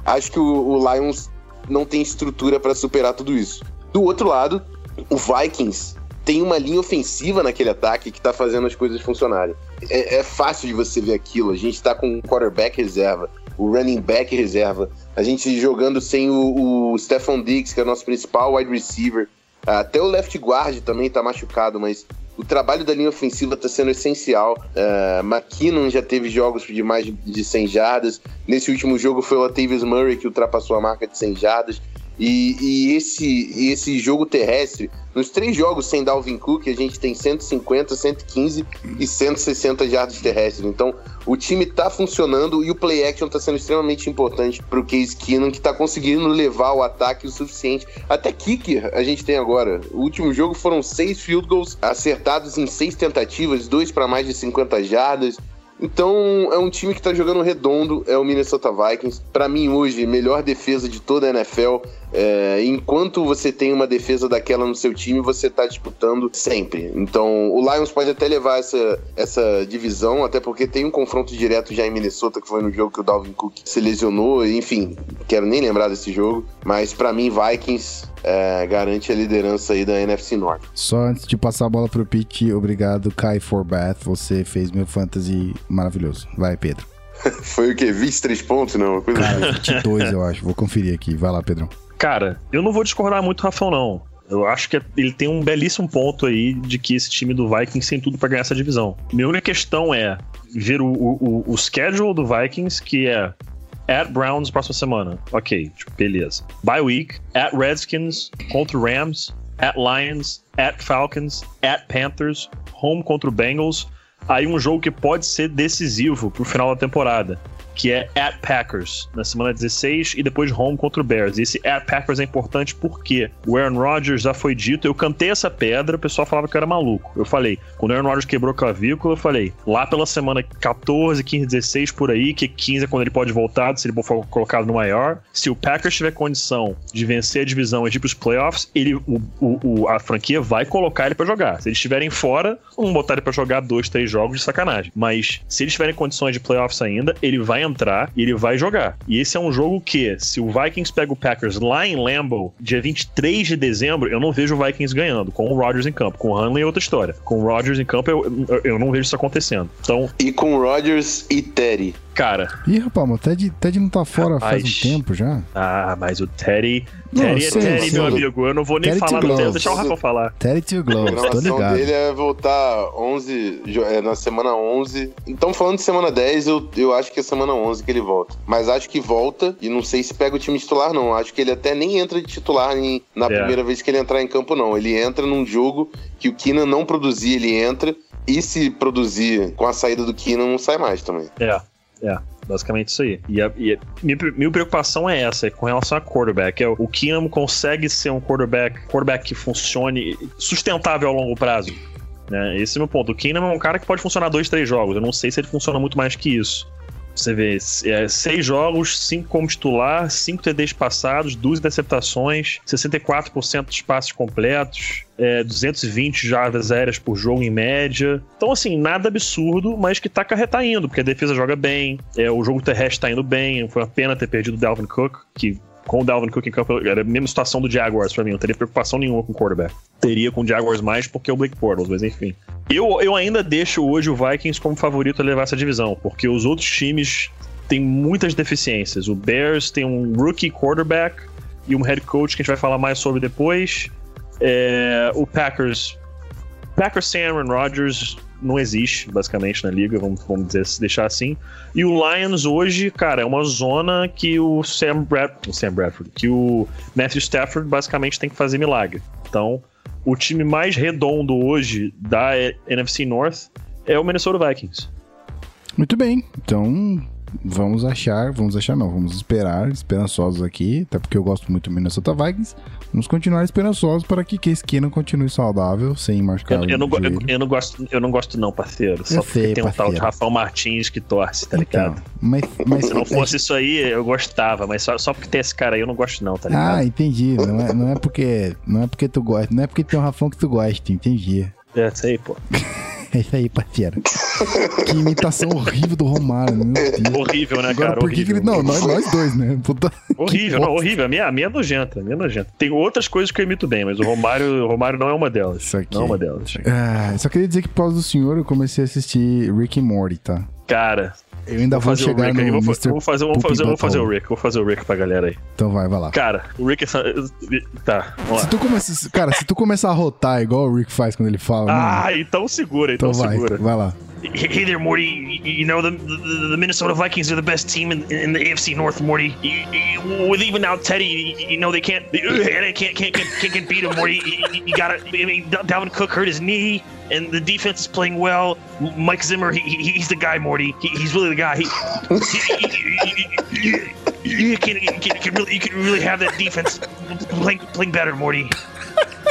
acho que o, o Lions não tem estrutura para superar tudo isso. Do outro lado, o Vikings tem uma linha ofensiva naquele ataque que tá fazendo as coisas funcionarem. É, é fácil de você ver aquilo. A gente tá com um quarterback reserva, o running back reserva, a gente jogando sem o, o Stephon Diggs, que é o nosso principal wide receiver. Até o left guard também tá machucado, mas o trabalho da linha ofensiva está sendo essencial. Uh, McKinnon já teve jogos de mais de 100 jardas. Nesse último jogo foi o Latavius Murray que ultrapassou a marca de 100 jardas. E, e esse, esse jogo terrestre, nos três jogos sem Dalvin Cook, a gente tem 150, 115 e 160 jardas terrestres. Então, o time tá funcionando e o play action tá sendo extremamente importante pro Case Keenum, que tá conseguindo levar o ataque o suficiente. Até kicker a gente tem agora. O último jogo foram seis field goals acertados em seis tentativas, dois para mais de 50 jardas. Então, é um time que tá jogando redondo, é o Minnesota Vikings. Para mim, hoje, melhor defesa de toda a NFL. É, enquanto você tem uma defesa daquela no seu time, você tá disputando sempre. Então, o Lions pode até levar essa, essa divisão, até porque tem um confronto direto já em Minnesota, que foi no jogo que o Dalvin Cook se lesionou. Enfim, quero nem lembrar desse jogo. Mas para mim, Vikings é, garante a liderança aí da NFC Norte. Só antes de passar a bola pro Pete, obrigado, Kai Forbath. Você fez meu fantasy maravilhoso. Vai, Pedro. Foi o quê? 23 pontos, não? Coisa Cara, 22, assim. eu acho. Vou conferir aqui. Vai lá, Pedrão. Cara, eu não vou discordar muito do Rafael, não. Eu acho que ele tem um belíssimo ponto aí de que esse time do Vikings tem tudo para ganhar essa divisão. Minha única questão é ver o, o, o schedule do Vikings, que é at Browns próxima semana. Ok, tipo, beleza. Bye week, at Redskins, contra Rams, at Lions, at Falcons, at Panthers, home contra Bengals. Aí um jogo que pode ser decisivo pro final da temporada que é at Packers, na semana 16, e depois home contra o Bears. E esse at Packers é importante porque o Aaron Rodgers já foi dito, eu cantei essa pedra, o pessoal falava que era maluco. Eu falei, quando o Aaron Rodgers quebrou clavícula, eu falei, lá pela semana 14, 15, 16, por aí, que 15 é quando ele pode voltar, se ele for colocado no maior. Se o Packers tiver condição de vencer a divisão e ir pros playoffs, ele, o, o, a franquia vai colocar ele para jogar. Se eles estiverem fora, vão botar ele pra jogar dois, três jogos de sacanagem. Mas se eles tiverem condições de playoffs ainda, ele vai entrar e ele vai jogar. E esse é um jogo que, se o Vikings pega o Packers lá em Lambeau, dia 23 de dezembro, eu não vejo o Vikings ganhando, com o Rodgers em campo. Com o Hanley é outra história. Com o Rodgers em campo, eu, eu não vejo isso acontecendo. Então... E com o Rodgers e Terry cara. Ih, rapaz, o Ted, Ted não tá fora rapaz, faz um tempo já. Ah, mas o Teddy. Teddy é Teddy, meu amigo. Eu não vou nem Teddy falar no tempo, deixar o Rafa falar. Teddy to Gloves, tô ligado. dele é voltar 11, é, na semana 11. Então, falando de semana 10, eu, eu acho que é semana 11 que ele volta. Mas acho que volta, e não sei se pega o time titular, não. Acho que ele até nem entra de titular em, na é. primeira vez que ele entrar em campo, não. Ele entra num jogo que o Keenan não produzia, ele entra. E se produzir com a saída do Keenan, não sai mais também. É, é. Basicamente isso aí. E, a, e a, minha, minha, preocupação é essa, é com relação a quarterback. É, o Keenum consegue ser um quarterback, quarterback que funcione sustentável ao longo prazo. Né? Esse é o meu ponto. O Keenum é um cara que pode funcionar dois, três jogos. Eu não sei se ele funciona muito mais que isso. Você vê, é, seis jogos, cinco como titular, cinco TDs passados, duas interceptações, 64% dos passes completos, é, 220 jardas aéreas por jogo em média. Então, assim, nada absurdo, mas que tá, tá indo, porque a defesa joga bem, é, o jogo terrestre tá indo bem. Foi uma pena ter perdido o Dalvin Cook, que com o Dalvin Cook em campo, era a mesma situação do Jaguars pra mim, não teria preocupação nenhuma com o quarterback. Teria com o Jaguars mais porque é o Blake Bortles, mas enfim. Eu, eu ainda deixo hoje o Vikings como favorito a levar essa divisão, porque os outros times têm muitas deficiências. O Bears tem um rookie quarterback e um head coach que a gente vai falar mais sobre depois. É, o Packers. Packers sem Aaron Rodgers não existe, basicamente, na liga, vamos, vamos dizer, deixar assim. E o Lions hoje, cara, é uma zona que o Sam, Brad, o Sam Bradford, que o Matthew Stafford basicamente tem que fazer milagre. Então, o time mais redondo hoje da NFC North é o Minnesota Vikings. Muito bem, então vamos achar, vamos achar não, vamos esperar, esperançosos aqui, até porque eu gosto muito do Minnesota Vikings. Vamos continuar esperançosos para que Case Keenum continue saudável, sem machucar eu, eu, não, eu, eu, não gosto, eu não gosto não, parceiro. Só eu porque sei, tem um tal de Rafael Martins que torce, tá então, ligado? Mas, mas, Se não fosse é... isso aí, eu gostava, mas só, só porque tem esse cara aí eu não gosto não, tá ligado? Ah, entendi. Não é, não é porque não é porque tu gosta, não é porque tem um Rafão que tu gosta, entendi. É, aí, pô. É isso aí, parceiro. que imitação horrível do Romário, meu Deus. Horrível, né, Agora, cara? Por que, que ele. Não, nós, nós dois, né? Puta... Horrível, não, horrível. A minha, a minha é nojenta, a minha é nojenta. Tem outras coisas que eu imito bem, mas o Romário, o Romário não é uma delas. Isso aqui. Não é uma delas. Ah, só queria dizer que por causa do senhor eu comecei a assistir Rick and Morty, tá? Cara, eu ainda vou, vou chegar no aí. Vou, vou, fazer, vou, fazer, vou fazer o Rick, vou fazer o Rick pra galera aí. Então vai, vai lá. Cara, o Rick é... Tá, vamos se lá. Tu começa, cara, se tu começar a rotar igual o Rick faz quando ele fala... Ah, mano, então segura, então, então segura. Vai, vai lá. Hey there, Morty. You know the, the, the Minnesota Vikings are the best team in, in the AFC North, Morty. With even now Teddy, you know they can't they can't can't can't, can't beat him, Morty. You, you gotta. I mean, Dalvin Cook hurt his knee, and the defense is playing well. Mike Zimmer, he, he's the guy, Morty. He, he's really the guy. He, you, can, you, can, you can really you can really have that defense playing playing better, Morty.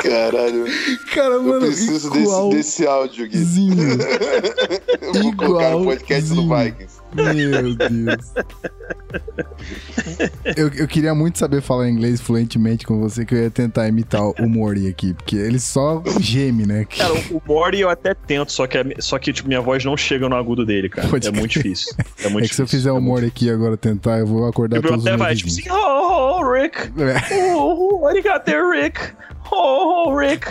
Caralho. Cara, mano, eu preciso desse, desse áudio, Gui. Vou igual colocar no podcast do Vikings. Meu Deus. eu, eu queria muito saber falar inglês fluentemente com você, que eu ia tentar imitar o Mori aqui, porque ele só geme, né? Cara, o Mori eu até tento, só que, só que tipo, minha voz não chega no agudo dele, cara. Pode é muito difícil. É muito é que difícil. se eu fizer o Mori aqui agora tentar, eu vou acordar eu todos os meus vai, tipo assim, oh, oh, Rick. É. Oh, what you got there, Rick? Oh, oh, Rick.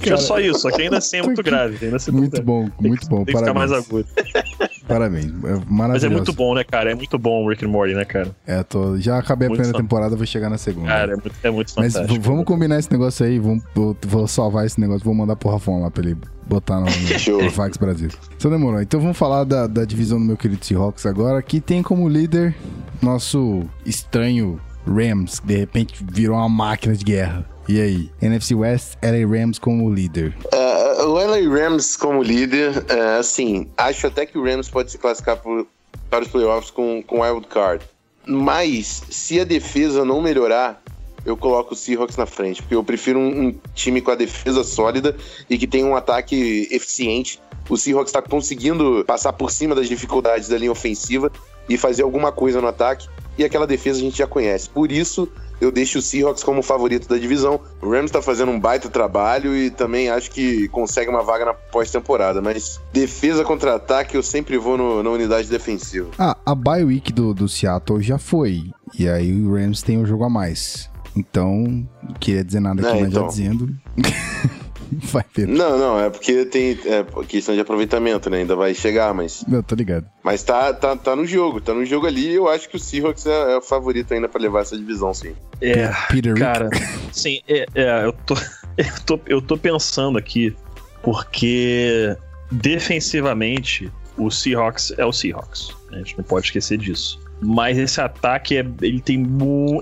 Cara, só isso, só que ainda assim é muito grave. Ainda assim é muito bom, muito bom. Tem que ficar mais agudo. Parabéns, é maravilhoso. Mas é muito bom, né, cara? É muito bom o Rick and Morty, né, cara? É, tô... já acabei a muito primeira temporada, vou chegar na segunda. Cara, é muito, é muito fantástico. Mas vamos combinar esse negócio aí, vamos, vou, vou salvar esse negócio, vou mandar pro Rafão lá pra ele botar no, no, no Fax Brasil. Então demorou. Então vamos falar da, da divisão do meu querido Seahawks agora, que tem como líder nosso estranho Rams, que de repente virou uma máquina de guerra. E aí? NFC West, LA Rams como líder. Uh, o LA Rams como líder, uh, assim, acho até que o Rams pode se classificar por, para os playoffs com, com wild card. Mas, se a defesa não melhorar, eu coloco o Seahawks na frente, porque eu prefiro um, um time com a defesa sólida e que tem um ataque eficiente. O Seahawks está conseguindo passar por cima das dificuldades da linha ofensiva e fazer alguma coisa no ataque, e aquela defesa a gente já conhece. Por isso, eu deixo o Seahawks como favorito da divisão. O Rams está fazendo um baita trabalho e também acho que consegue uma vaga na pós-temporada, mas defesa contra ataque eu sempre vou no, na unidade defensiva. Ah, a bye week do, do Seattle já foi, e aí o Rams tem um jogo a mais. Então, não queria dizer nada aqui, é, mas então. já dizendo. vai, Pedro. Não, não, é porque tem é, questão de aproveitamento, né? Ainda vai chegar, mas. Não, tô ligado. Mas tá, tá, tá no jogo, tá no jogo ali. Eu acho que o Seahawks é, é o favorito ainda pra levar essa divisão, sim. É, Peter cara, sim, é, é, eu, tô, eu, tô, eu tô pensando aqui, porque defensivamente o Seahawks é o Seahawks. A gente não pode esquecer disso. Mas esse ataque é, ele tem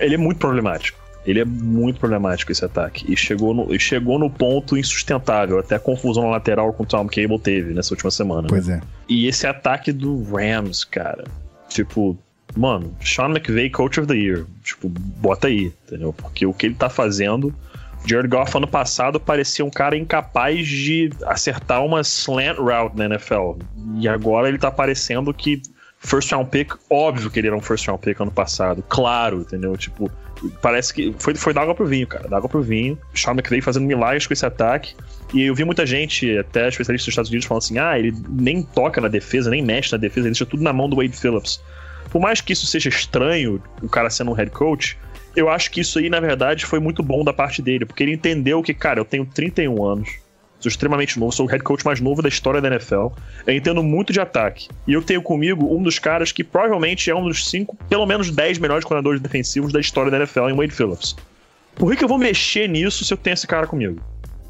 ele é muito problemático. Ele é muito problemático esse ataque. E chegou no, chegou no ponto insustentável. Até a confusão na lateral com o Tom Cable teve nessa última semana. Né? Pois né? é. E esse ataque do Rams, cara. Tipo, mano, Sean McVay, Coach of the Year. Tipo, bota aí, entendeu? Porque o que ele tá fazendo. Jared Goff ano passado parecia um cara incapaz de acertar uma slant route na NFL. E agora ele tá parecendo que first round pick, óbvio que ele era um first round pick ano passado, claro, entendeu? Tipo, parece que foi, foi da água pro vinho, cara, da água pro vinho. Sean McVay fazendo milagres com esse ataque. E eu vi muita gente, até especialistas dos Estados Unidos, falando assim: ah, ele nem toca na defesa, nem mexe na defesa, ele deixa tudo na mão do Wade Phillips. Por mais que isso seja estranho, o cara sendo um head coach, eu acho que isso aí, na verdade, foi muito bom da parte dele, porque ele entendeu que, cara, eu tenho 31 anos, sou extremamente novo, sou o head coach mais novo da história da NFL, eu entendo muito de ataque. E eu tenho comigo um dos caras que provavelmente é um dos cinco, pelo menos 10 melhores coordenadores defensivos da história da NFL, em Wade Phillips. Por que, que eu vou mexer nisso se eu tenho esse cara comigo?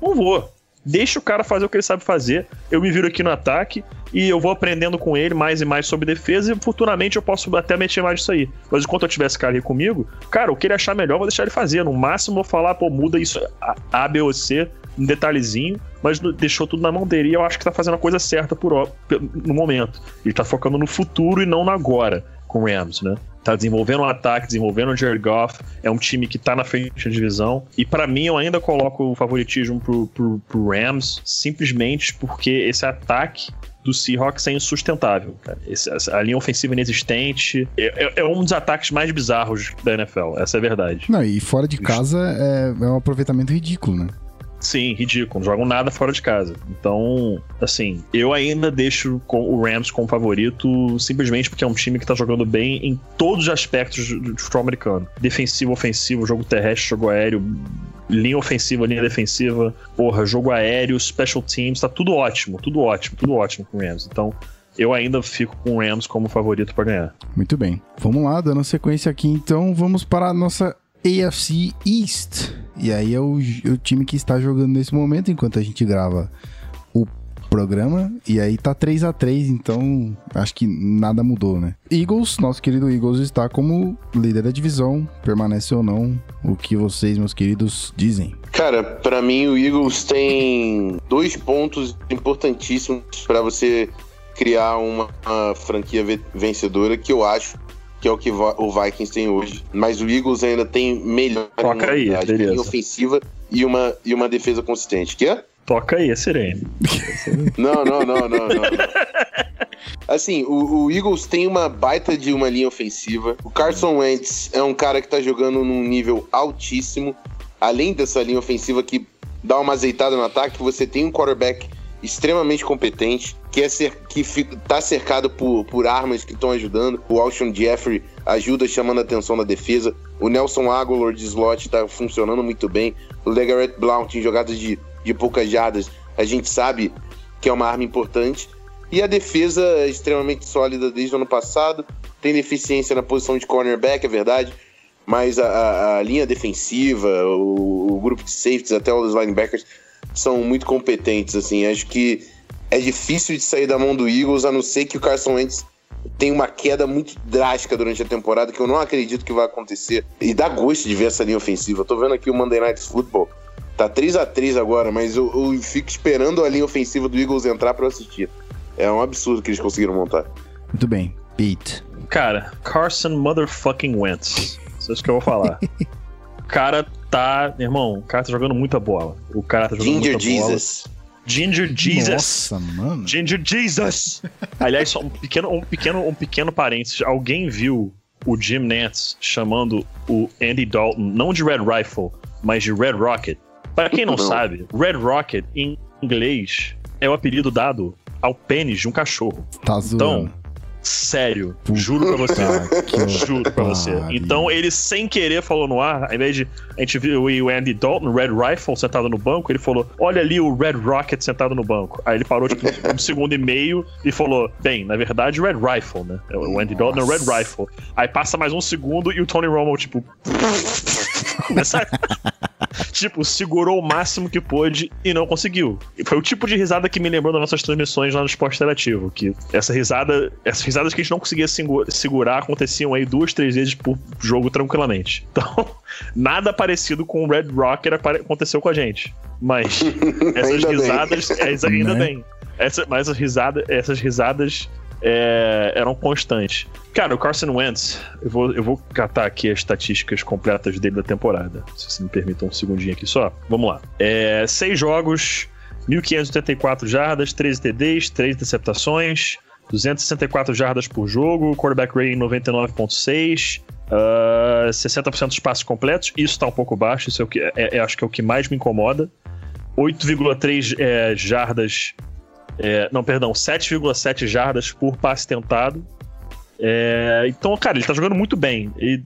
Não vou. Deixa o cara fazer o que ele sabe fazer. Eu me viro aqui no ataque e eu vou aprendendo com ele mais e mais sobre defesa e futuramente eu posso até mexer mais nisso aí. Mas enquanto eu tiver esse cara aí comigo, cara, o que ele achar melhor, eu vou deixar ele fazer. No máximo, eu vou falar, pô, muda isso A, B ou C, um detalhezinho, mas deixou tudo na mão dele. E eu acho que tá fazendo a coisa certa por, no momento. Ele tá focando no futuro e não no agora com o Rams, né? tá desenvolvendo um ataque, desenvolvendo o Jared Goff, é um time que tá na frente da divisão. E para mim, eu ainda coloco o favoritismo pro, pro, pro, Rams, simplesmente porque esse ataque do Seahawks é insustentável. Esse, a linha ofensiva inexistente é, é, é, um dos ataques mais bizarros da NFL, essa é a verdade. Não, e fora de casa é, é um aproveitamento ridículo, né? Sim, ridículo. Não jogam nada fora de casa. Então, assim, eu ainda deixo o Rams como favorito simplesmente porque é um time que tá jogando bem em todos os aspectos do futebol americano: defensivo, ofensivo, jogo terrestre, jogo aéreo, linha ofensiva, linha defensiva, porra, jogo aéreo, special teams, tá tudo ótimo, tudo ótimo, tudo ótimo com o Rams. Então, eu ainda fico com o Rams como favorito para ganhar. Muito bem. Vamos lá, dando sequência aqui, então, vamos para a nossa AFC East. E aí é o, o time que está jogando nesse momento, enquanto a gente grava o programa. E aí tá 3 a 3 então acho que nada mudou, né? Eagles, nosso querido Eagles está como líder da divisão, permanece ou não. O que vocês, meus queridos, dizem? Cara, para mim o Eagles tem dois pontos importantíssimos para você criar uma, uma franquia vencedora que eu acho que é o que o Vikings tem hoje. Mas o Eagles ainda tem melhor Toca aí, beleza. ofensiva e uma, e uma defesa consistente. Que é? Toca aí, a sirene. não, não, não, não, não. Assim, o, o, Eagles tem uma baita de uma linha ofensiva. O Carson Wentz é um cara que tá jogando num nível altíssimo. Além dessa linha ofensiva que dá uma azeitada no ataque, você tem um quarterback extremamente competente, que é ser, que está cercado por, por armas que estão ajudando. O Alshon Jeffrey ajuda chamando a atenção da defesa. O Nelson Aguilar de slot está funcionando muito bem. O Legarrette Blount em jogadas de, de poucas jardas, a gente sabe que é uma arma importante. E a defesa é extremamente sólida desde o ano passado. Tem deficiência na posição de cornerback, é verdade. Mas a, a, a linha defensiva, o, o, grupo de safeties, até os linebackers, são muito competentes, assim. Acho que é difícil de sair da mão do Eagles, a não ser que o Carson Wentz tenha uma queda muito drástica durante a temporada, que eu não acredito que vai acontecer. E dá gosto de ver essa linha ofensiva. Eu tô vendo aqui o Monday Night Football. Tá 3 a 3 agora, mas eu, eu fico esperando a linha ofensiva do Eagles entrar para assistir. É um absurdo que eles conseguiram montar. Muito bem. Pete. Cara, Carson motherfucking Wentz. Isso é isso que eu vou falar. cara tá. Irmão, o cara tá jogando muita bola. O cara tá jogando Ginger muita Jesus. bola. Ginger Jesus. Nossa, mano. Ginger Jesus. Aliás, só um pequeno, um pequeno, um pequeno parênteses. Alguém viu o Jim Nance chamando o Andy Dalton não de Red Rifle, mas de Red Rocket? Para quem não, não sabe, Red Rocket em inglês é o apelido dado ao pênis de um cachorro. Tá zoando. Então, Sério, juro pra você. juro pra você. Então ele, sem querer, falou no ar, ao invés de a gente viu o Andy Dalton, Red Rifle, sentado no banco, ele falou: Olha ali o Red Rocket sentado no banco. Aí ele parou, tipo, um segundo e meio e falou: Bem, na verdade, Red Rifle, né? O Andy Dalton é o Red Rifle. Aí passa mais um segundo e o Tony Romo, tipo. Começa. tipo, segurou o máximo que pôde e não conseguiu. E foi o tipo de risada que me lembrou das nossas transmissões lá no Esporte Interativo. Que essa risada, essas risadas que a gente não conseguia segurar aconteciam aí duas, três vezes por jogo tranquilamente. Então, nada parecido com o Red Rocker aconteceu com a gente. Mas essas risadas. Bem. É, ainda né? bem. Essa, mas as risadas, essas risadas é, eram constantes. Cara, o Carson Wentz, eu vou, eu vou catar aqui as estatísticas completas dele da temporada. Se você me permite um segundinho aqui só. Vamos lá. É, seis jogos, 1.584 jardas, 13 TDs, 3 interceptações, 264 jardas por jogo, quarterback rating 99.6, uh, 60% dos passos completos. Isso tá um pouco baixo, isso é o que é, é, acho que é o que mais me incomoda. 8,3 é, jardas. É, não, perdão, 7,7 jardas por passe tentado. É, então, cara, ele tá jogando muito bem. Ele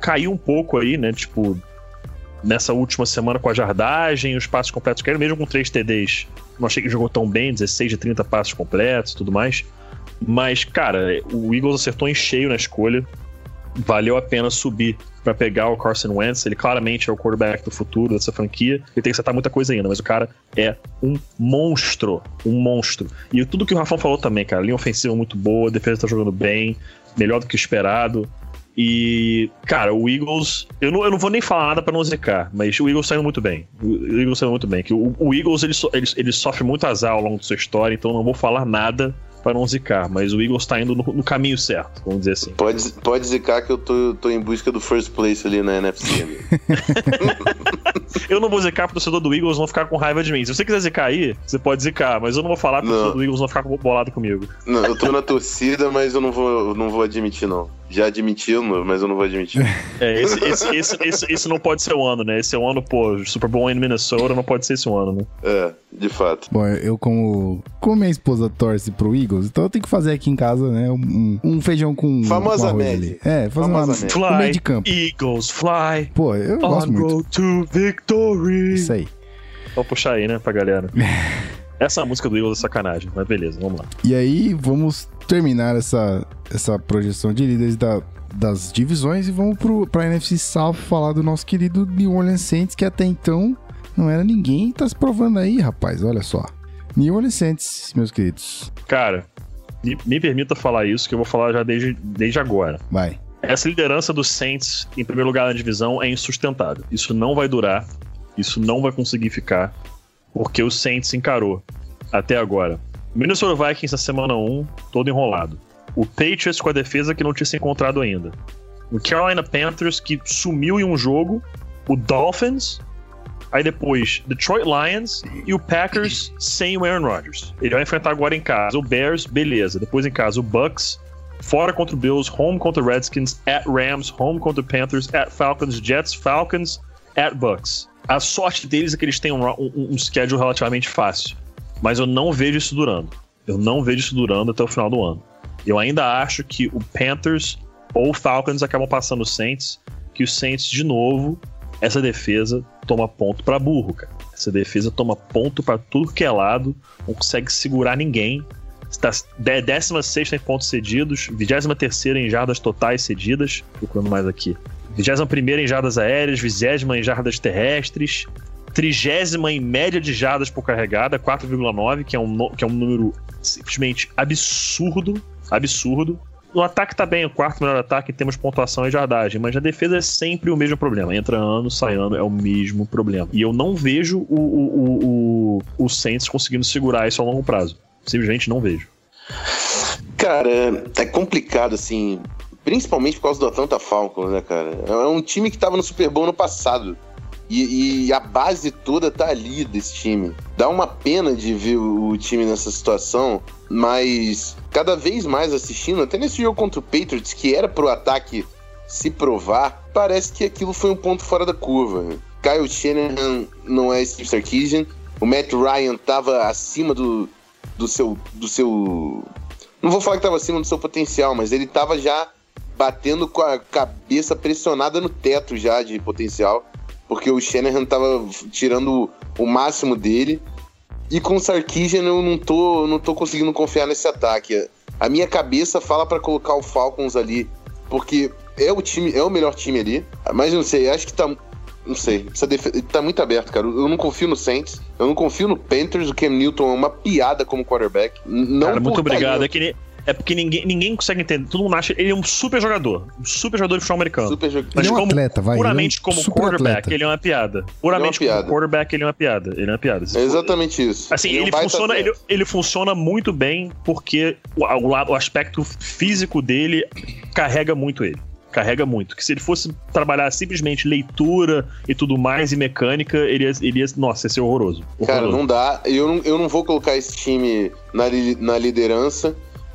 caiu um pouco aí, né? Tipo, nessa última semana com a jardagem, os passos completos caíram, mesmo com 3 TDs. Não achei que jogou tão bem, 16 de 30 passos completos e tudo mais. Mas, cara, o Eagles acertou em cheio na escolha. Valeu a pena subir para pegar o Carson Wentz. Ele claramente é o quarterback do futuro dessa franquia. Ele tem que acertar muita coisa ainda, mas o cara é um monstro. Um monstro. E tudo que o Rafão falou também, cara. Linha ofensiva muito boa, defesa tá jogando bem, melhor do que esperado. E, cara, o Eagles. Eu não, eu não vou nem falar nada para não zicar, mas o Eagles tá indo muito bem. O Eagles tá indo muito bem. Que o, o Eagles ele, ele, ele sofre muito azar ao longo da sua história, então não vou falar nada para não zicar, mas o Eagles tá indo no, no, caminho certo, vamos dizer assim. Pode, pode zicar que eu tô, tô em busca do first place ali na NFC. eu não vou zicar pro torcedor do Eagles não ficar com raiva de mim. Se você quiser zicar aí, você pode zicar, mas eu não vou falar pro torcedor do Eagles não ficar bolado comigo. Não, eu tô na torcida, mas eu não vou, não vou admitir, não já admitiu, mas eu não vou admitir. É, esse, esse, esse, esse, esse não pode ser o ano, né? Esse é o ano, pô, Super Bowl em Minnesota não pode ser esse o ano, né? É, de fato. Bom, eu como, como minha esposa torce pro Eagles, então eu tenho que fazer aqui em casa, né, um, um feijão com Famosa com ali. É, fazer uma, fly, meio de campo. Eagles, fly. Pô, eu gosto muito. to victory. Isso aí. Vou puxar aí, né, pra galera. Essa música do Eagles é sacanagem, mas beleza, vamos lá. E aí, vamos terminar essa, essa projeção de líderes da, das divisões e vamos pro, pra NFC South falar do nosso querido New Orleans Saints, que até então não era ninguém. Tá se provando aí, rapaz, olha só. New Orleans Saints, meus queridos. Cara, me, me permita falar isso, que eu vou falar já desde, desde agora. Vai. Essa liderança dos Saints em primeiro lugar na divisão é insustentável. Isso não vai durar. Isso não vai conseguir ficar. Porque o Saints encarou até agora Minnesota Vikings na semana 1, todo enrolado. O Patriots com a defesa que não tinha se encontrado ainda. O Carolina Panthers que sumiu em um jogo. O Dolphins. Aí depois, Detroit Lions e o Packers sem o Aaron Rodgers. Ele vai enfrentar agora em casa o Bears, beleza. Depois em casa o Bucks, fora contra o Bills, home contra o Redskins, at Rams, home contra o Panthers, at Falcons, Jets, Falcons, at Bucks. A sorte deles é que eles têm um, um, um schedule relativamente fácil. Mas eu não vejo isso durando. Eu não vejo isso durando até o final do ano. Eu ainda acho que o Panthers ou o Falcons acabam passando o Saints, que o Saints, de novo, essa defesa toma ponto para burro, cara. Essa defesa toma ponto para tudo que é lado, não consegue segurar ninguém. Está 16 em pontos cedidos, 23 em jardas totais cedidas, procurando mais aqui. 21 em jardas aéreas, 20 em jardas terrestres, trigésima em média de jardas por carregada, 4,9, que, é um, que é um número simplesmente absurdo. Absurdo. No ataque tá bem, o quarto melhor ataque em termos de pontuação e jardagem, mas na defesa é sempre o mesmo problema. Entra ano, sai ano, é o mesmo problema. E eu não vejo o, o, o, o Saints conseguindo segurar isso a longo prazo. Simplesmente não vejo. Cara, é complicado, assim, principalmente por causa do Atlanta Falcons, né, cara? É um time que tava no Super Bowl no passado. E, e, a base toda tá ali desse time. Dá uma pena de ver o time nessa situação, mas cada vez mais assistindo, até nesse jogo contra o Patriots, que era pro ataque se provar, parece que aquilo foi um ponto fora da curva. Kyle Shanahan não é Steve Sarkisian, o Matt Ryan tava acima do, do seu do seu não vou falar que tava acima do seu potencial, mas ele tava já batendo com a cabeça pressionada no teto já de potencial porque o Shanahan tava tirando o máximo dele. E com o Sarkisian eu não tô, não tô conseguindo confiar nesse ataque. A minha cabeça fala para colocar o Falcons ali, porque é o time, é o melhor time ali. Mas não sei, acho que tá não sei, def... tá muito aberto, cara. Eu não confio no Saints, eu não confio no Panthers. O Cam Newton é uma piada como quarterback. Não cara, muito obrigado. É que, nem, é porque ninguém, ninguém consegue entender. Todo mundo acha ele é um super jogador. Um super jogador de futebol americano. Super jo... Mas ele é um como, atleta, vai. Puramente é um como quarterback, atleta. ele é uma piada. Puramente é uma piada. como quarterback, ele é uma piada. Ele é uma piada. É exatamente isso. Assim, ele, ele funciona, ele, ele, funciona muito bem porque o, o, o aspecto físico dele carrega muito ele carrega muito. Que se ele fosse trabalhar simplesmente leitura e tudo mais e mecânica, ele ia, ele ia nossa, ia ser horroroso. horroroso. Cara, não dá. Eu não, eu não vou colocar esse time na, na liderança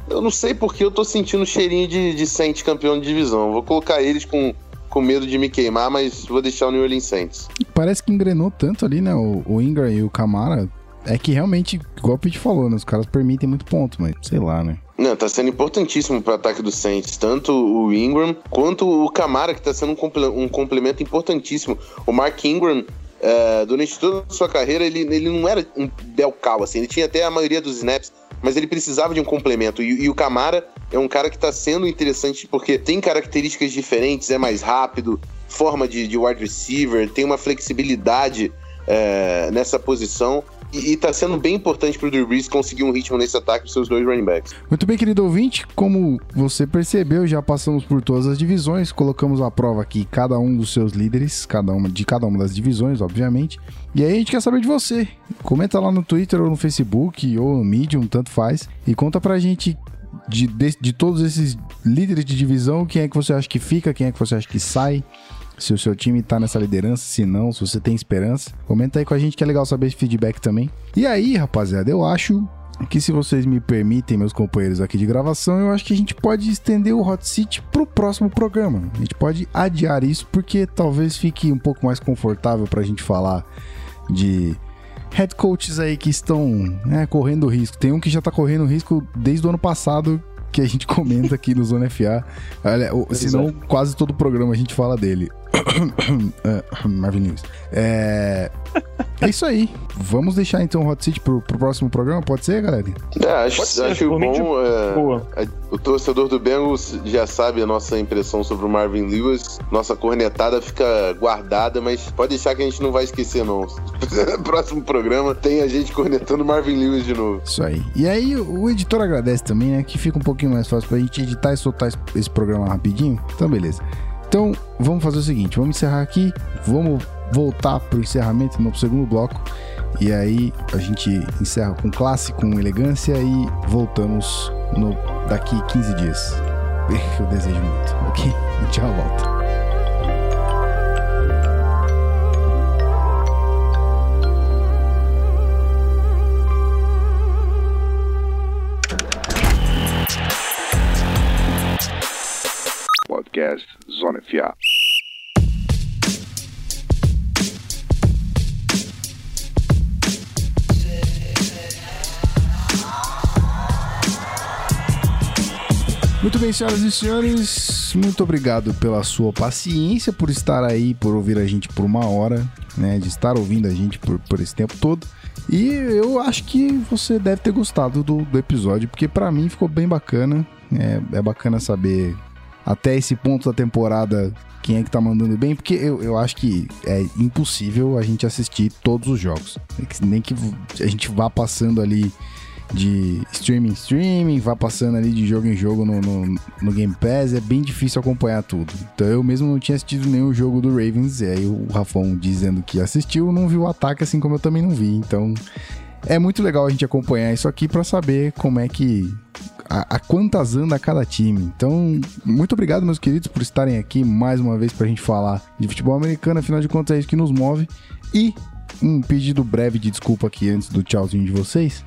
Eu não sei porque eu tô sentindo cheirinho de, de Saints campeão de divisão. Vou colocar eles com, com medo de me queimar, mas vou deixar o New Orleans Saints. Parece que engrenou tanto ali, né? O, o Ingram e o Camara. É que realmente, igual o Pete falou, né? Os caras permitem muito ponto, mas sei lá, né? Não, tá sendo importantíssimo pro ataque do Saints. Tanto o Ingram quanto o Camara, que tá sendo um, um complemento importantíssimo. O Mark Ingram, é, durante toda a sua carreira, ele, ele não era um belcal, assim. Ele tinha até a maioria dos snaps, mas ele precisava de um complemento. E, e o Camara é um cara que tá sendo interessante porque tem características diferentes, é mais rápido, forma de, de wide receiver, tem uma flexibilidade é, nessa posição. E, e tá sendo bem importante pro Drew Brees conseguir um ritmo nesse ataque dos seus dois running backs. Muito bem, querido ouvinte, como você percebeu, já passamos por todas as divisões, colocamos à prova aqui cada um dos seus líderes, cada uma de cada uma das divisões, obviamente. E aí a gente quer saber de você. Comenta lá no Twitter ou no Facebook ou no Medium, tanto faz, e conta pra gente de, de, de todos esses líderes de divisão, quem é que você acha que fica, quem é que você acha que sai se o seu time tá nessa liderança, se não, se você tem esperança. Comenta aí com a gente que é legal saber esse feedback também. E aí, rapaziada, eu acho que se vocês me permitem, meus companheiros aqui de gravação, eu acho que a gente pode estender o Hot Seat pro próximo programa. A gente pode adiar isso porque talvez fique um pouco mais confortável pra gente falar de head coaches aí que estão né, correndo risco. Tem um que já tá correndo risco desde o ano passado, que a gente comenta aqui no Zona FA. Olha, se não, quase todo programa a gente fala dele. É, Marvin Lewis. É... é isso aí. Vamos deixar então o Hot Seat pro, pro próximo programa, pode ser, galera? É, acho, ser, acho bom. É, o torcedor do Bengals já sabe a nossa impressão sobre o Marvin Lewis. Nossa cornetada fica guardada, mas pode deixar que a gente não vai esquecer, não. próximo programa tem a gente cornetando Marvin Lewis de novo. Isso aí. E aí o editor agradece também, né? Que fica um pouquinho mais fácil pra gente editar e soltar esse programa rapidinho. Então, beleza. Então, vamos fazer o seguinte: vamos encerrar aqui, vamos voltar pro encerramento no segundo bloco. E aí a gente encerra com classe, com elegância e voltamos no, daqui 15 dias. Eu desejo muito, ok? Tchau, volta. podcast Zona FA. Muito bem, senhoras e senhores, muito obrigado pela sua paciência, por estar aí, por ouvir a gente por uma hora, né? De estar ouvindo a gente por, por esse tempo todo. E eu acho que você deve ter gostado do, do episódio, porque para mim ficou bem bacana. É, é bacana saber até esse ponto da temporada quem é que tá mandando bem, porque eu, eu acho que é impossível a gente assistir todos os jogos. Nem que a gente vá passando ali de streaming streaming, vá passando ali de jogo em jogo no, no, no, Game Pass, é bem difícil acompanhar tudo. Então eu mesmo não tinha assistido nenhum jogo do Ravens, e aí o Rafão dizendo que assistiu, não viu o ataque assim como eu também não vi. Então é muito legal a gente acompanhar isso aqui para saber como é que a, a, quantas anda cada time. Então, muito obrigado, meus queridos, por estarem aqui mais uma vez pra gente falar de futebol americano, afinal de contas é isso que nos move. E um pedido breve de desculpa aqui antes do tchauzinho de vocês.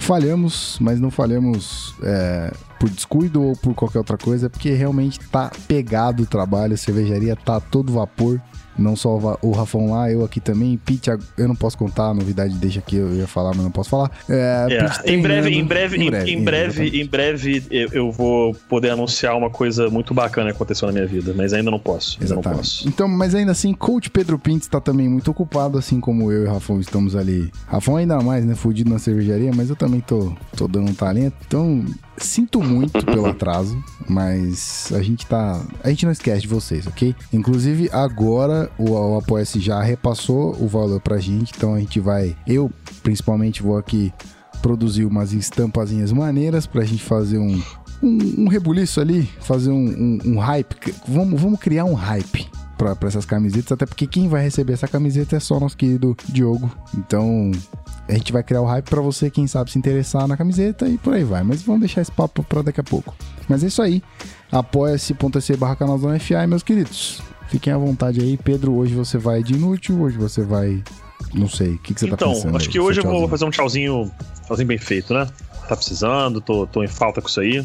Falhamos, mas não falhamos é, por descuido ou por qualquer outra coisa, é porque realmente tá pegado o trabalho, a cervejaria tá todo vapor não só o Rafão lá, eu aqui também. Pete, eu não posso contar a novidade, deixa aqui, eu ia falar, mas não posso falar. É, é. Em, breve, em, breve, em, breve, em breve, em breve, eu vou poder anunciar uma coisa muito bacana que aconteceu na minha vida, mas ainda não posso. Ainda Exatamente. não posso. Então, mas ainda assim, coach Pedro Pinto está também muito ocupado, assim como eu e o Rafão estamos ali. Rafão ainda mais, né? Fudido na cervejaria, mas eu também tô, tô dando um talento. Então, Sinto muito pelo atraso, mas a gente tá. A gente não esquece de vocês, ok? Inclusive, agora o, o Apoia-se já repassou o valor pra gente, então a gente vai. Eu, principalmente, vou aqui produzir umas estampazinhas maneiras pra gente fazer um, um, um rebuliço ali, fazer um, um, um hype. Vamos, vamos criar um hype para essas camisetas, até porque quem vai receber essa camiseta é só nosso querido Diogo. Então, a gente vai criar o hype para você, quem sabe, se interessar na camiseta e por aí vai. Mas vamos deixar esse papo para daqui a pouco. Mas é isso aí. Apoia-se.se barra canal Zona FA, meus queridos. Fiquem à vontade aí. Pedro, hoje você vai de inútil, hoje você vai. Não sei. O que, que você então, tá pensando? Então, acho que hoje eu vou fazer um tchauzinho, tchauzinho bem feito, né? tá precisando, tô, tô em falta com isso aí.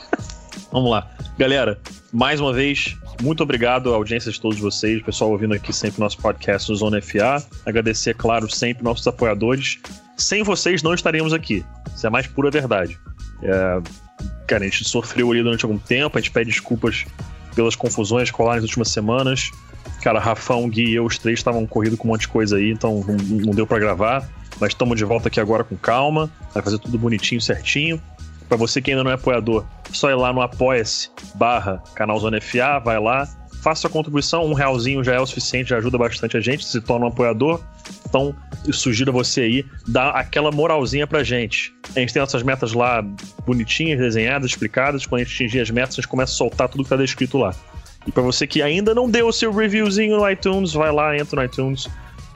Vamos lá. Galera, mais uma vez, muito obrigado à audiência de todos vocês, pessoal ouvindo aqui sempre nosso podcast no Zona FA. Agradecer, claro, sempre nossos apoiadores. Sem vocês não estaríamos aqui. Isso é a mais pura verdade. É, cara, a gente sofreu ali durante algum tempo, a gente pede desculpas pelas confusões rolaram nas últimas semanas. Cara, Rafão, Gui e eu, os três estavam corridos com um monte de coisa aí, então não, não deu para gravar. Mas estamos de volta aqui agora com calma, vai fazer tudo bonitinho, certinho. Para você que ainda não é apoiador, só ir lá no apoia-se barra canal Zona FA, vai lá, faça sua contribuição, um realzinho já é o suficiente, já ajuda bastante a gente, se torna um apoiador. Então, eu sugiro a você aí dar aquela moralzinha pra gente. A gente tem nossas metas lá bonitinhas, desenhadas, explicadas. Quando a gente atingir as metas, a gente começa a soltar tudo que tá descrito lá. E para você que ainda não deu o seu reviewzinho no iTunes, vai lá, entra no iTunes,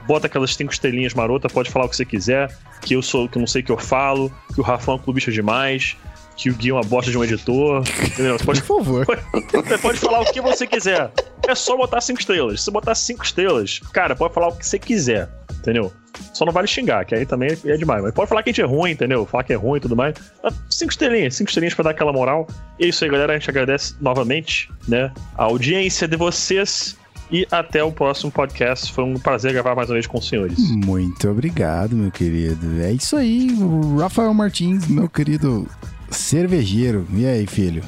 bota aquelas cinco estrelinhas marota, pode falar o que você quiser, que eu sou, que eu não sei o que eu falo, que o Rafão é um clubista demais, que o Gui é uma bosta de um editor. Entendeu? Você pode, Por favor. você pode falar o que você quiser. É só botar cinco estrelas. Se botar cinco estrelas, cara, pode falar o que você quiser, entendeu? Só não vale xingar, que aí também é demais. Mas pode falar que a gente é ruim, entendeu? Falar que é ruim e tudo mais. Cinco estrelinhas, cinco estrelinhas pra dar aquela moral. É isso aí, galera. A gente agradece novamente, né? A audiência de vocês. E até o próximo podcast. Foi um prazer gravar mais uma vez com os senhores. Muito obrigado, meu querido. É isso aí, Rafael Martins, meu querido cervejeiro. E aí, filho?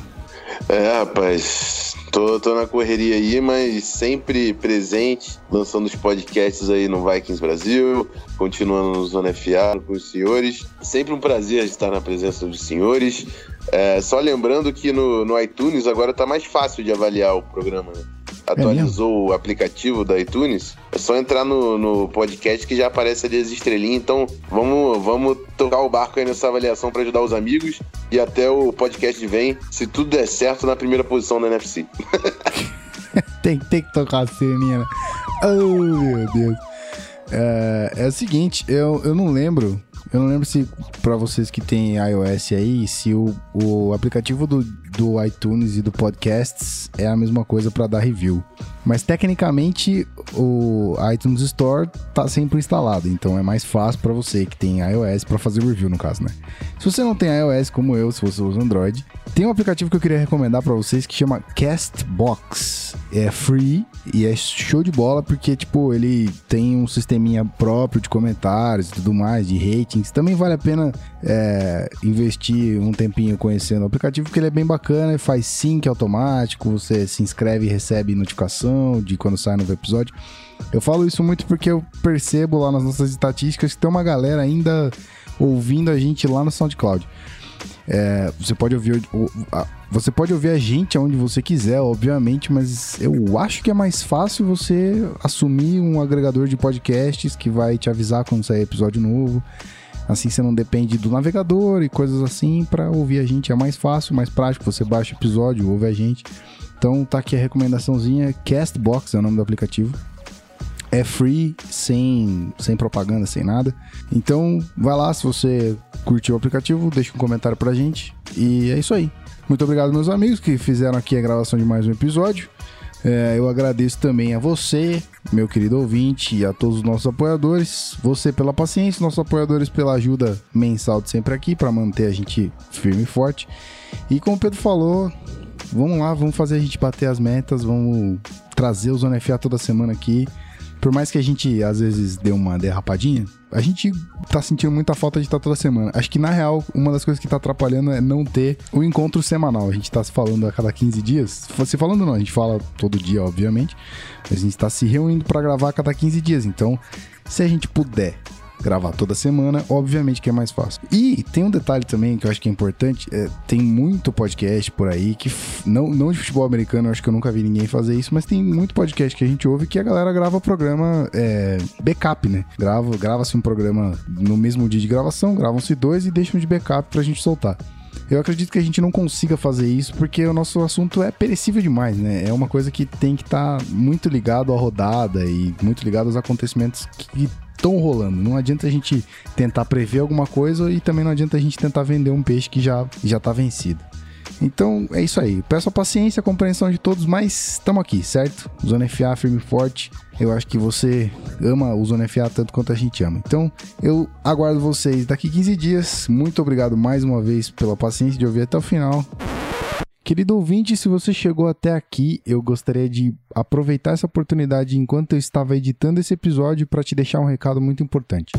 É, rapaz, tô, tô na correria aí, mas sempre presente, lançando os podcasts aí no Vikings Brasil, continuando no Zona FA com os senhores. Sempre um prazer estar na presença dos senhores. É, só lembrando que no, no iTunes agora tá mais fácil de avaliar o programa, né? Atualizou o aplicativo da iTunes. É só entrar no, no podcast que já aparece ali as estrelinhas. Então vamos, vamos tocar o barco aí nessa avaliação para ajudar os amigos. E até o podcast vem, se tudo der certo, na primeira posição da NFC. tem, tem que tocar a sireninha, né? Oh, meu Deus. É, é o seguinte, eu, eu não lembro. Eu não lembro se pra vocês que tem iOS aí, se o, o aplicativo do, do iTunes e do Podcasts é a mesma coisa pra dar review. Mas tecnicamente o iTunes Store tá sempre instalado, então é mais fácil pra você que tem iOS pra fazer review no caso, né? Se você não tem iOS como eu, se você usa Android, tem um aplicativo que eu queria recomendar pra vocês que chama Castbox. É free e é show de bola porque tipo ele tem um sisteminha próprio de comentários e tudo mais, de ratings. Também vale a pena é, investir um tempinho conhecendo o aplicativo porque ele é bem bacana, faz sync automático, você se inscreve e recebe notificação de quando sai novo episódio. Eu falo isso muito porque eu percebo lá nas nossas estatísticas que tem uma galera ainda ouvindo a gente lá no SoundCloud. É, você pode ouvir você pode ouvir a gente aonde você quiser, obviamente, mas eu acho que é mais fácil você assumir um agregador de podcasts que vai te avisar quando sair episódio novo. Assim você não depende do navegador e coisas assim para ouvir a gente é mais fácil, mais prático. Você baixa o episódio, ouve a gente. Então tá aqui a recomendaçãozinha, Castbox é o nome do aplicativo. É free, sem, sem propaganda, sem nada. Então, vai lá, se você curtiu o aplicativo, deixa um comentário pra gente. E é isso aí. Muito obrigado, meus amigos, que fizeram aqui a gravação de mais um episódio. É, eu agradeço também a você, meu querido ouvinte, e a todos os nossos apoiadores. Você pela paciência, nossos apoiadores pela ajuda mensal de sempre aqui para manter a gente firme e forte. E como o Pedro falou, vamos lá, vamos fazer a gente bater as metas, vamos trazer o Zona FA toda semana aqui. Por mais que a gente às vezes dê uma derrapadinha, a gente tá sentindo muita falta de estar toda semana. Acho que na real, uma das coisas que tá atrapalhando é não ter o encontro semanal. A gente tá se falando a cada 15 dias. Se falando não, a gente fala todo dia, obviamente. Mas a gente tá se reunindo pra gravar a cada 15 dias. Então, se a gente puder gravar toda semana, obviamente que é mais fácil. E tem um detalhe também que eu acho que é importante, é, tem muito podcast por aí que não, não de futebol americano, eu acho que eu nunca vi ninguém fazer isso, mas tem muito podcast que a gente ouve que a galera grava programa é, backup, né? Grava, grava-se um programa no mesmo dia de gravação, gravam-se dois e deixam de backup pra gente soltar. Eu acredito que a gente não consiga fazer isso porque o nosso assunto é perecível demais, né? É uma coisa que tem que estar muito ligado à rodada e muito ligado aos acontecimentos que estão rolando. Não adianta a gente tentar prever alguma coisa e também não adianta a gente tentar vender um peixe que já, já tá vencido. Então é isso aí. Peço a paciência, a compreensão de todos, mas estamos aqui, certo? Zona FA firme e forte. Eu acho que você ama o Zona FA tanto quanto a gente ama. Então eu aguardo vocês daqui 15 dias. Muito obrigado mais uma vez pela paciência de ouvir até o final. Querido ouvinte, se você chegou até aqui, eu gostaria de aproveitar essa oportunidade enquanto eu estava editando esse episódio para te deixar um recado muito importante.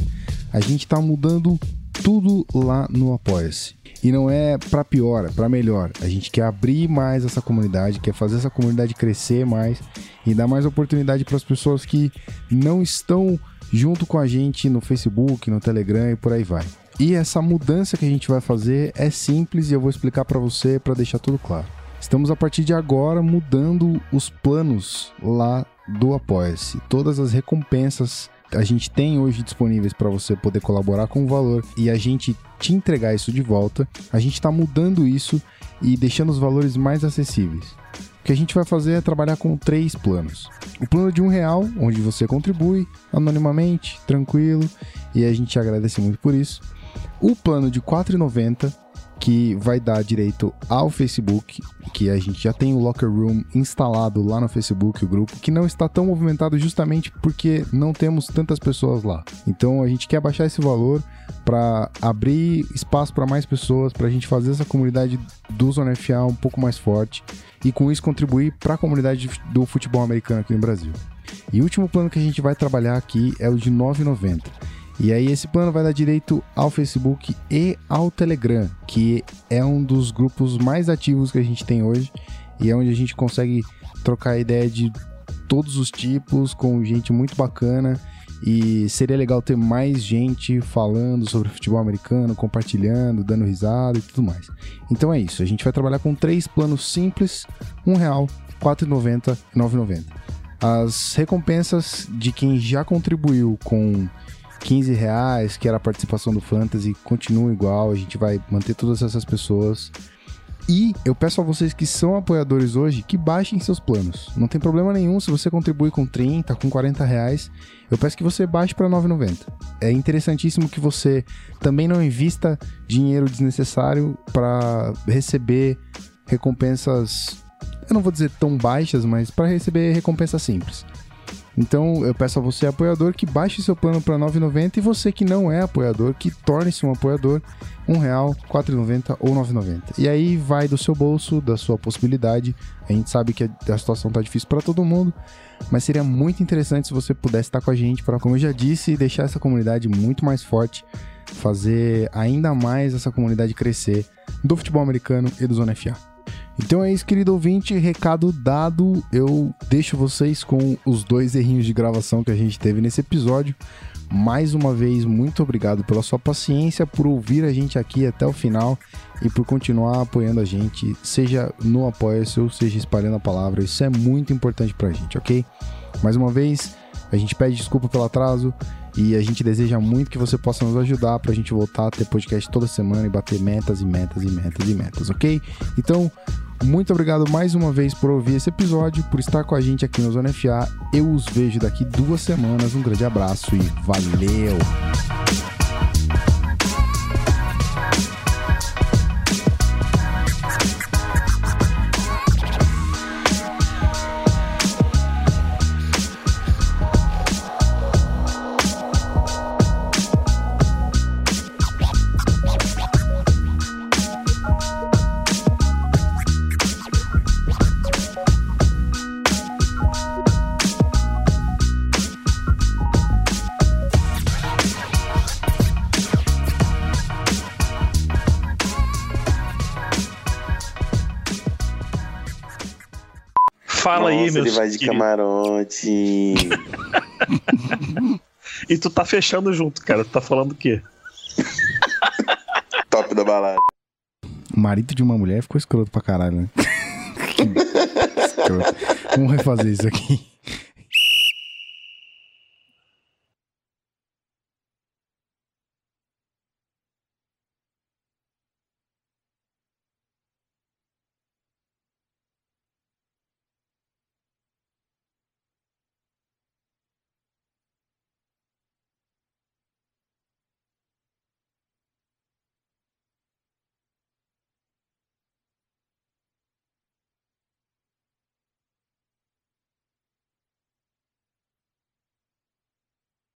A gente está mudando tudo lá no Apoia-se. E não é para pior, é para melhor. A gente quer abrir mais essa comunidade, quer fazer essa comunidade crescer mais e dar mais oportunidade para as pessoas que não estão junto com a gente no Facebook, no Telegram e por aí vai. E essa mudança que a gente vai fazer é simples e eu vou explicar para você para deixar tudo claro. Estamos a partir de agora mudando os planos lá do Apoia-se. Todas as recompensas a gente tem hoje disponíveis para você poder colaborar com o valor e a gente te entregar isso de volta. A gente está mudando isso e deixando os valores mais acessíveis. O que a gente vai fazer é trabalhar com três planos. O plano de um real, onde você contribui anonimamente, tranquilo, e a gente agradece muito por isso. O plano de R$ 4,90, que vai dar direito ao Facebook, que a gente já tem o Locker Room instalado lá no Facebook, o grupo, que não está tão movimentado justamente porque não temos tantas pessoas lá. Então a gente quer baixar esse valor para abrir espaço para mais pessoas, para a gente fazer essa comunidade do Zona FA um pouco mais forte e com isso contribuir para a comunidade do futebol americano aqui no Brasil. E o último plano que a gente vai trabalhar aqui é o de R$ 9,90. E aí esse plano vai dar direito ao Facebook e ao Telegram, que é um dos grupos mais ativos que a gente tem hoje e é onde a gente consegue trocar ideia de todos os tipos com gente muito bacana e seria legal ter mais gente falando sobre futebol americano, compartilhando, dando risada e tudo mais. Então é isso, a gente vai trabalhar com três planos simples, um real, R$ 4,90 e R$ 9,90. As recompensas de quem já contribuiu com 15 reais, que era a participação do Fantasy, continua igual, a gente vai manter todas essas pessoas. E eu peço a vocês que são apoiadores hoje que baixem seus planos. Não tem problema nenhum se você contribui com 30, com 40 reais. Eu peço que você baixe para 9,90. É interessantíssimo que você também não invista dinheiro desnecessário para receber recompensas. Eu não vou dizer tão baixas, mas para receber recompensas simples. Então eu peço a você, apoiador, que baixe seu plano para R$ 9,90 e você que não é apoiador, que torne-se um apoiador, R$ 1,00, R$ 4,90 ou R$ 9,90. E aí vai do seu bolso, da sua possibilidade. A gente sabe que a situação tá difícil para todo mundo, mas seria muito interessante se você pudesse estar com a gente para, como eu já disse, deixar essa comunidade muito mais forte, fazer ainda mais essa comunidade crescer do futebol americano e do Zona FA. Então é isso, querido ouvinte. Recado dado. Eu deixo vocês com os dois errinhos de gravação que a gente teve nesse episódio. Mais uma vez, muito obrigado pela sua paciência, por ouvir a gente aqui até o final e por continuar apoiando a gente, seja no Apoia-se ou seja espalhando a palavra. Isso é muito importante pra gente, ok? Mais uma vez, a gente pede desculpa pelo atraso e a gente deseja muito que você possa nos ajudar para a gente voltar a ter podcast toda semana e bater metas e metas e metas e metas, ok? Então, muito obrigado mais uma vez por ouvir esse episódio, por estar com a gente aqui no Zona FA. Eu os vejo daqui duas semanas. Um grande abraço e valeu! Ele vai de camarote. E tu tá fechando junto, cara. Tu tá falando o quê? Top da balada. O marido de uma mulher ficou escroto pra caralho, né? escroto. Vamos refazer isso aqui.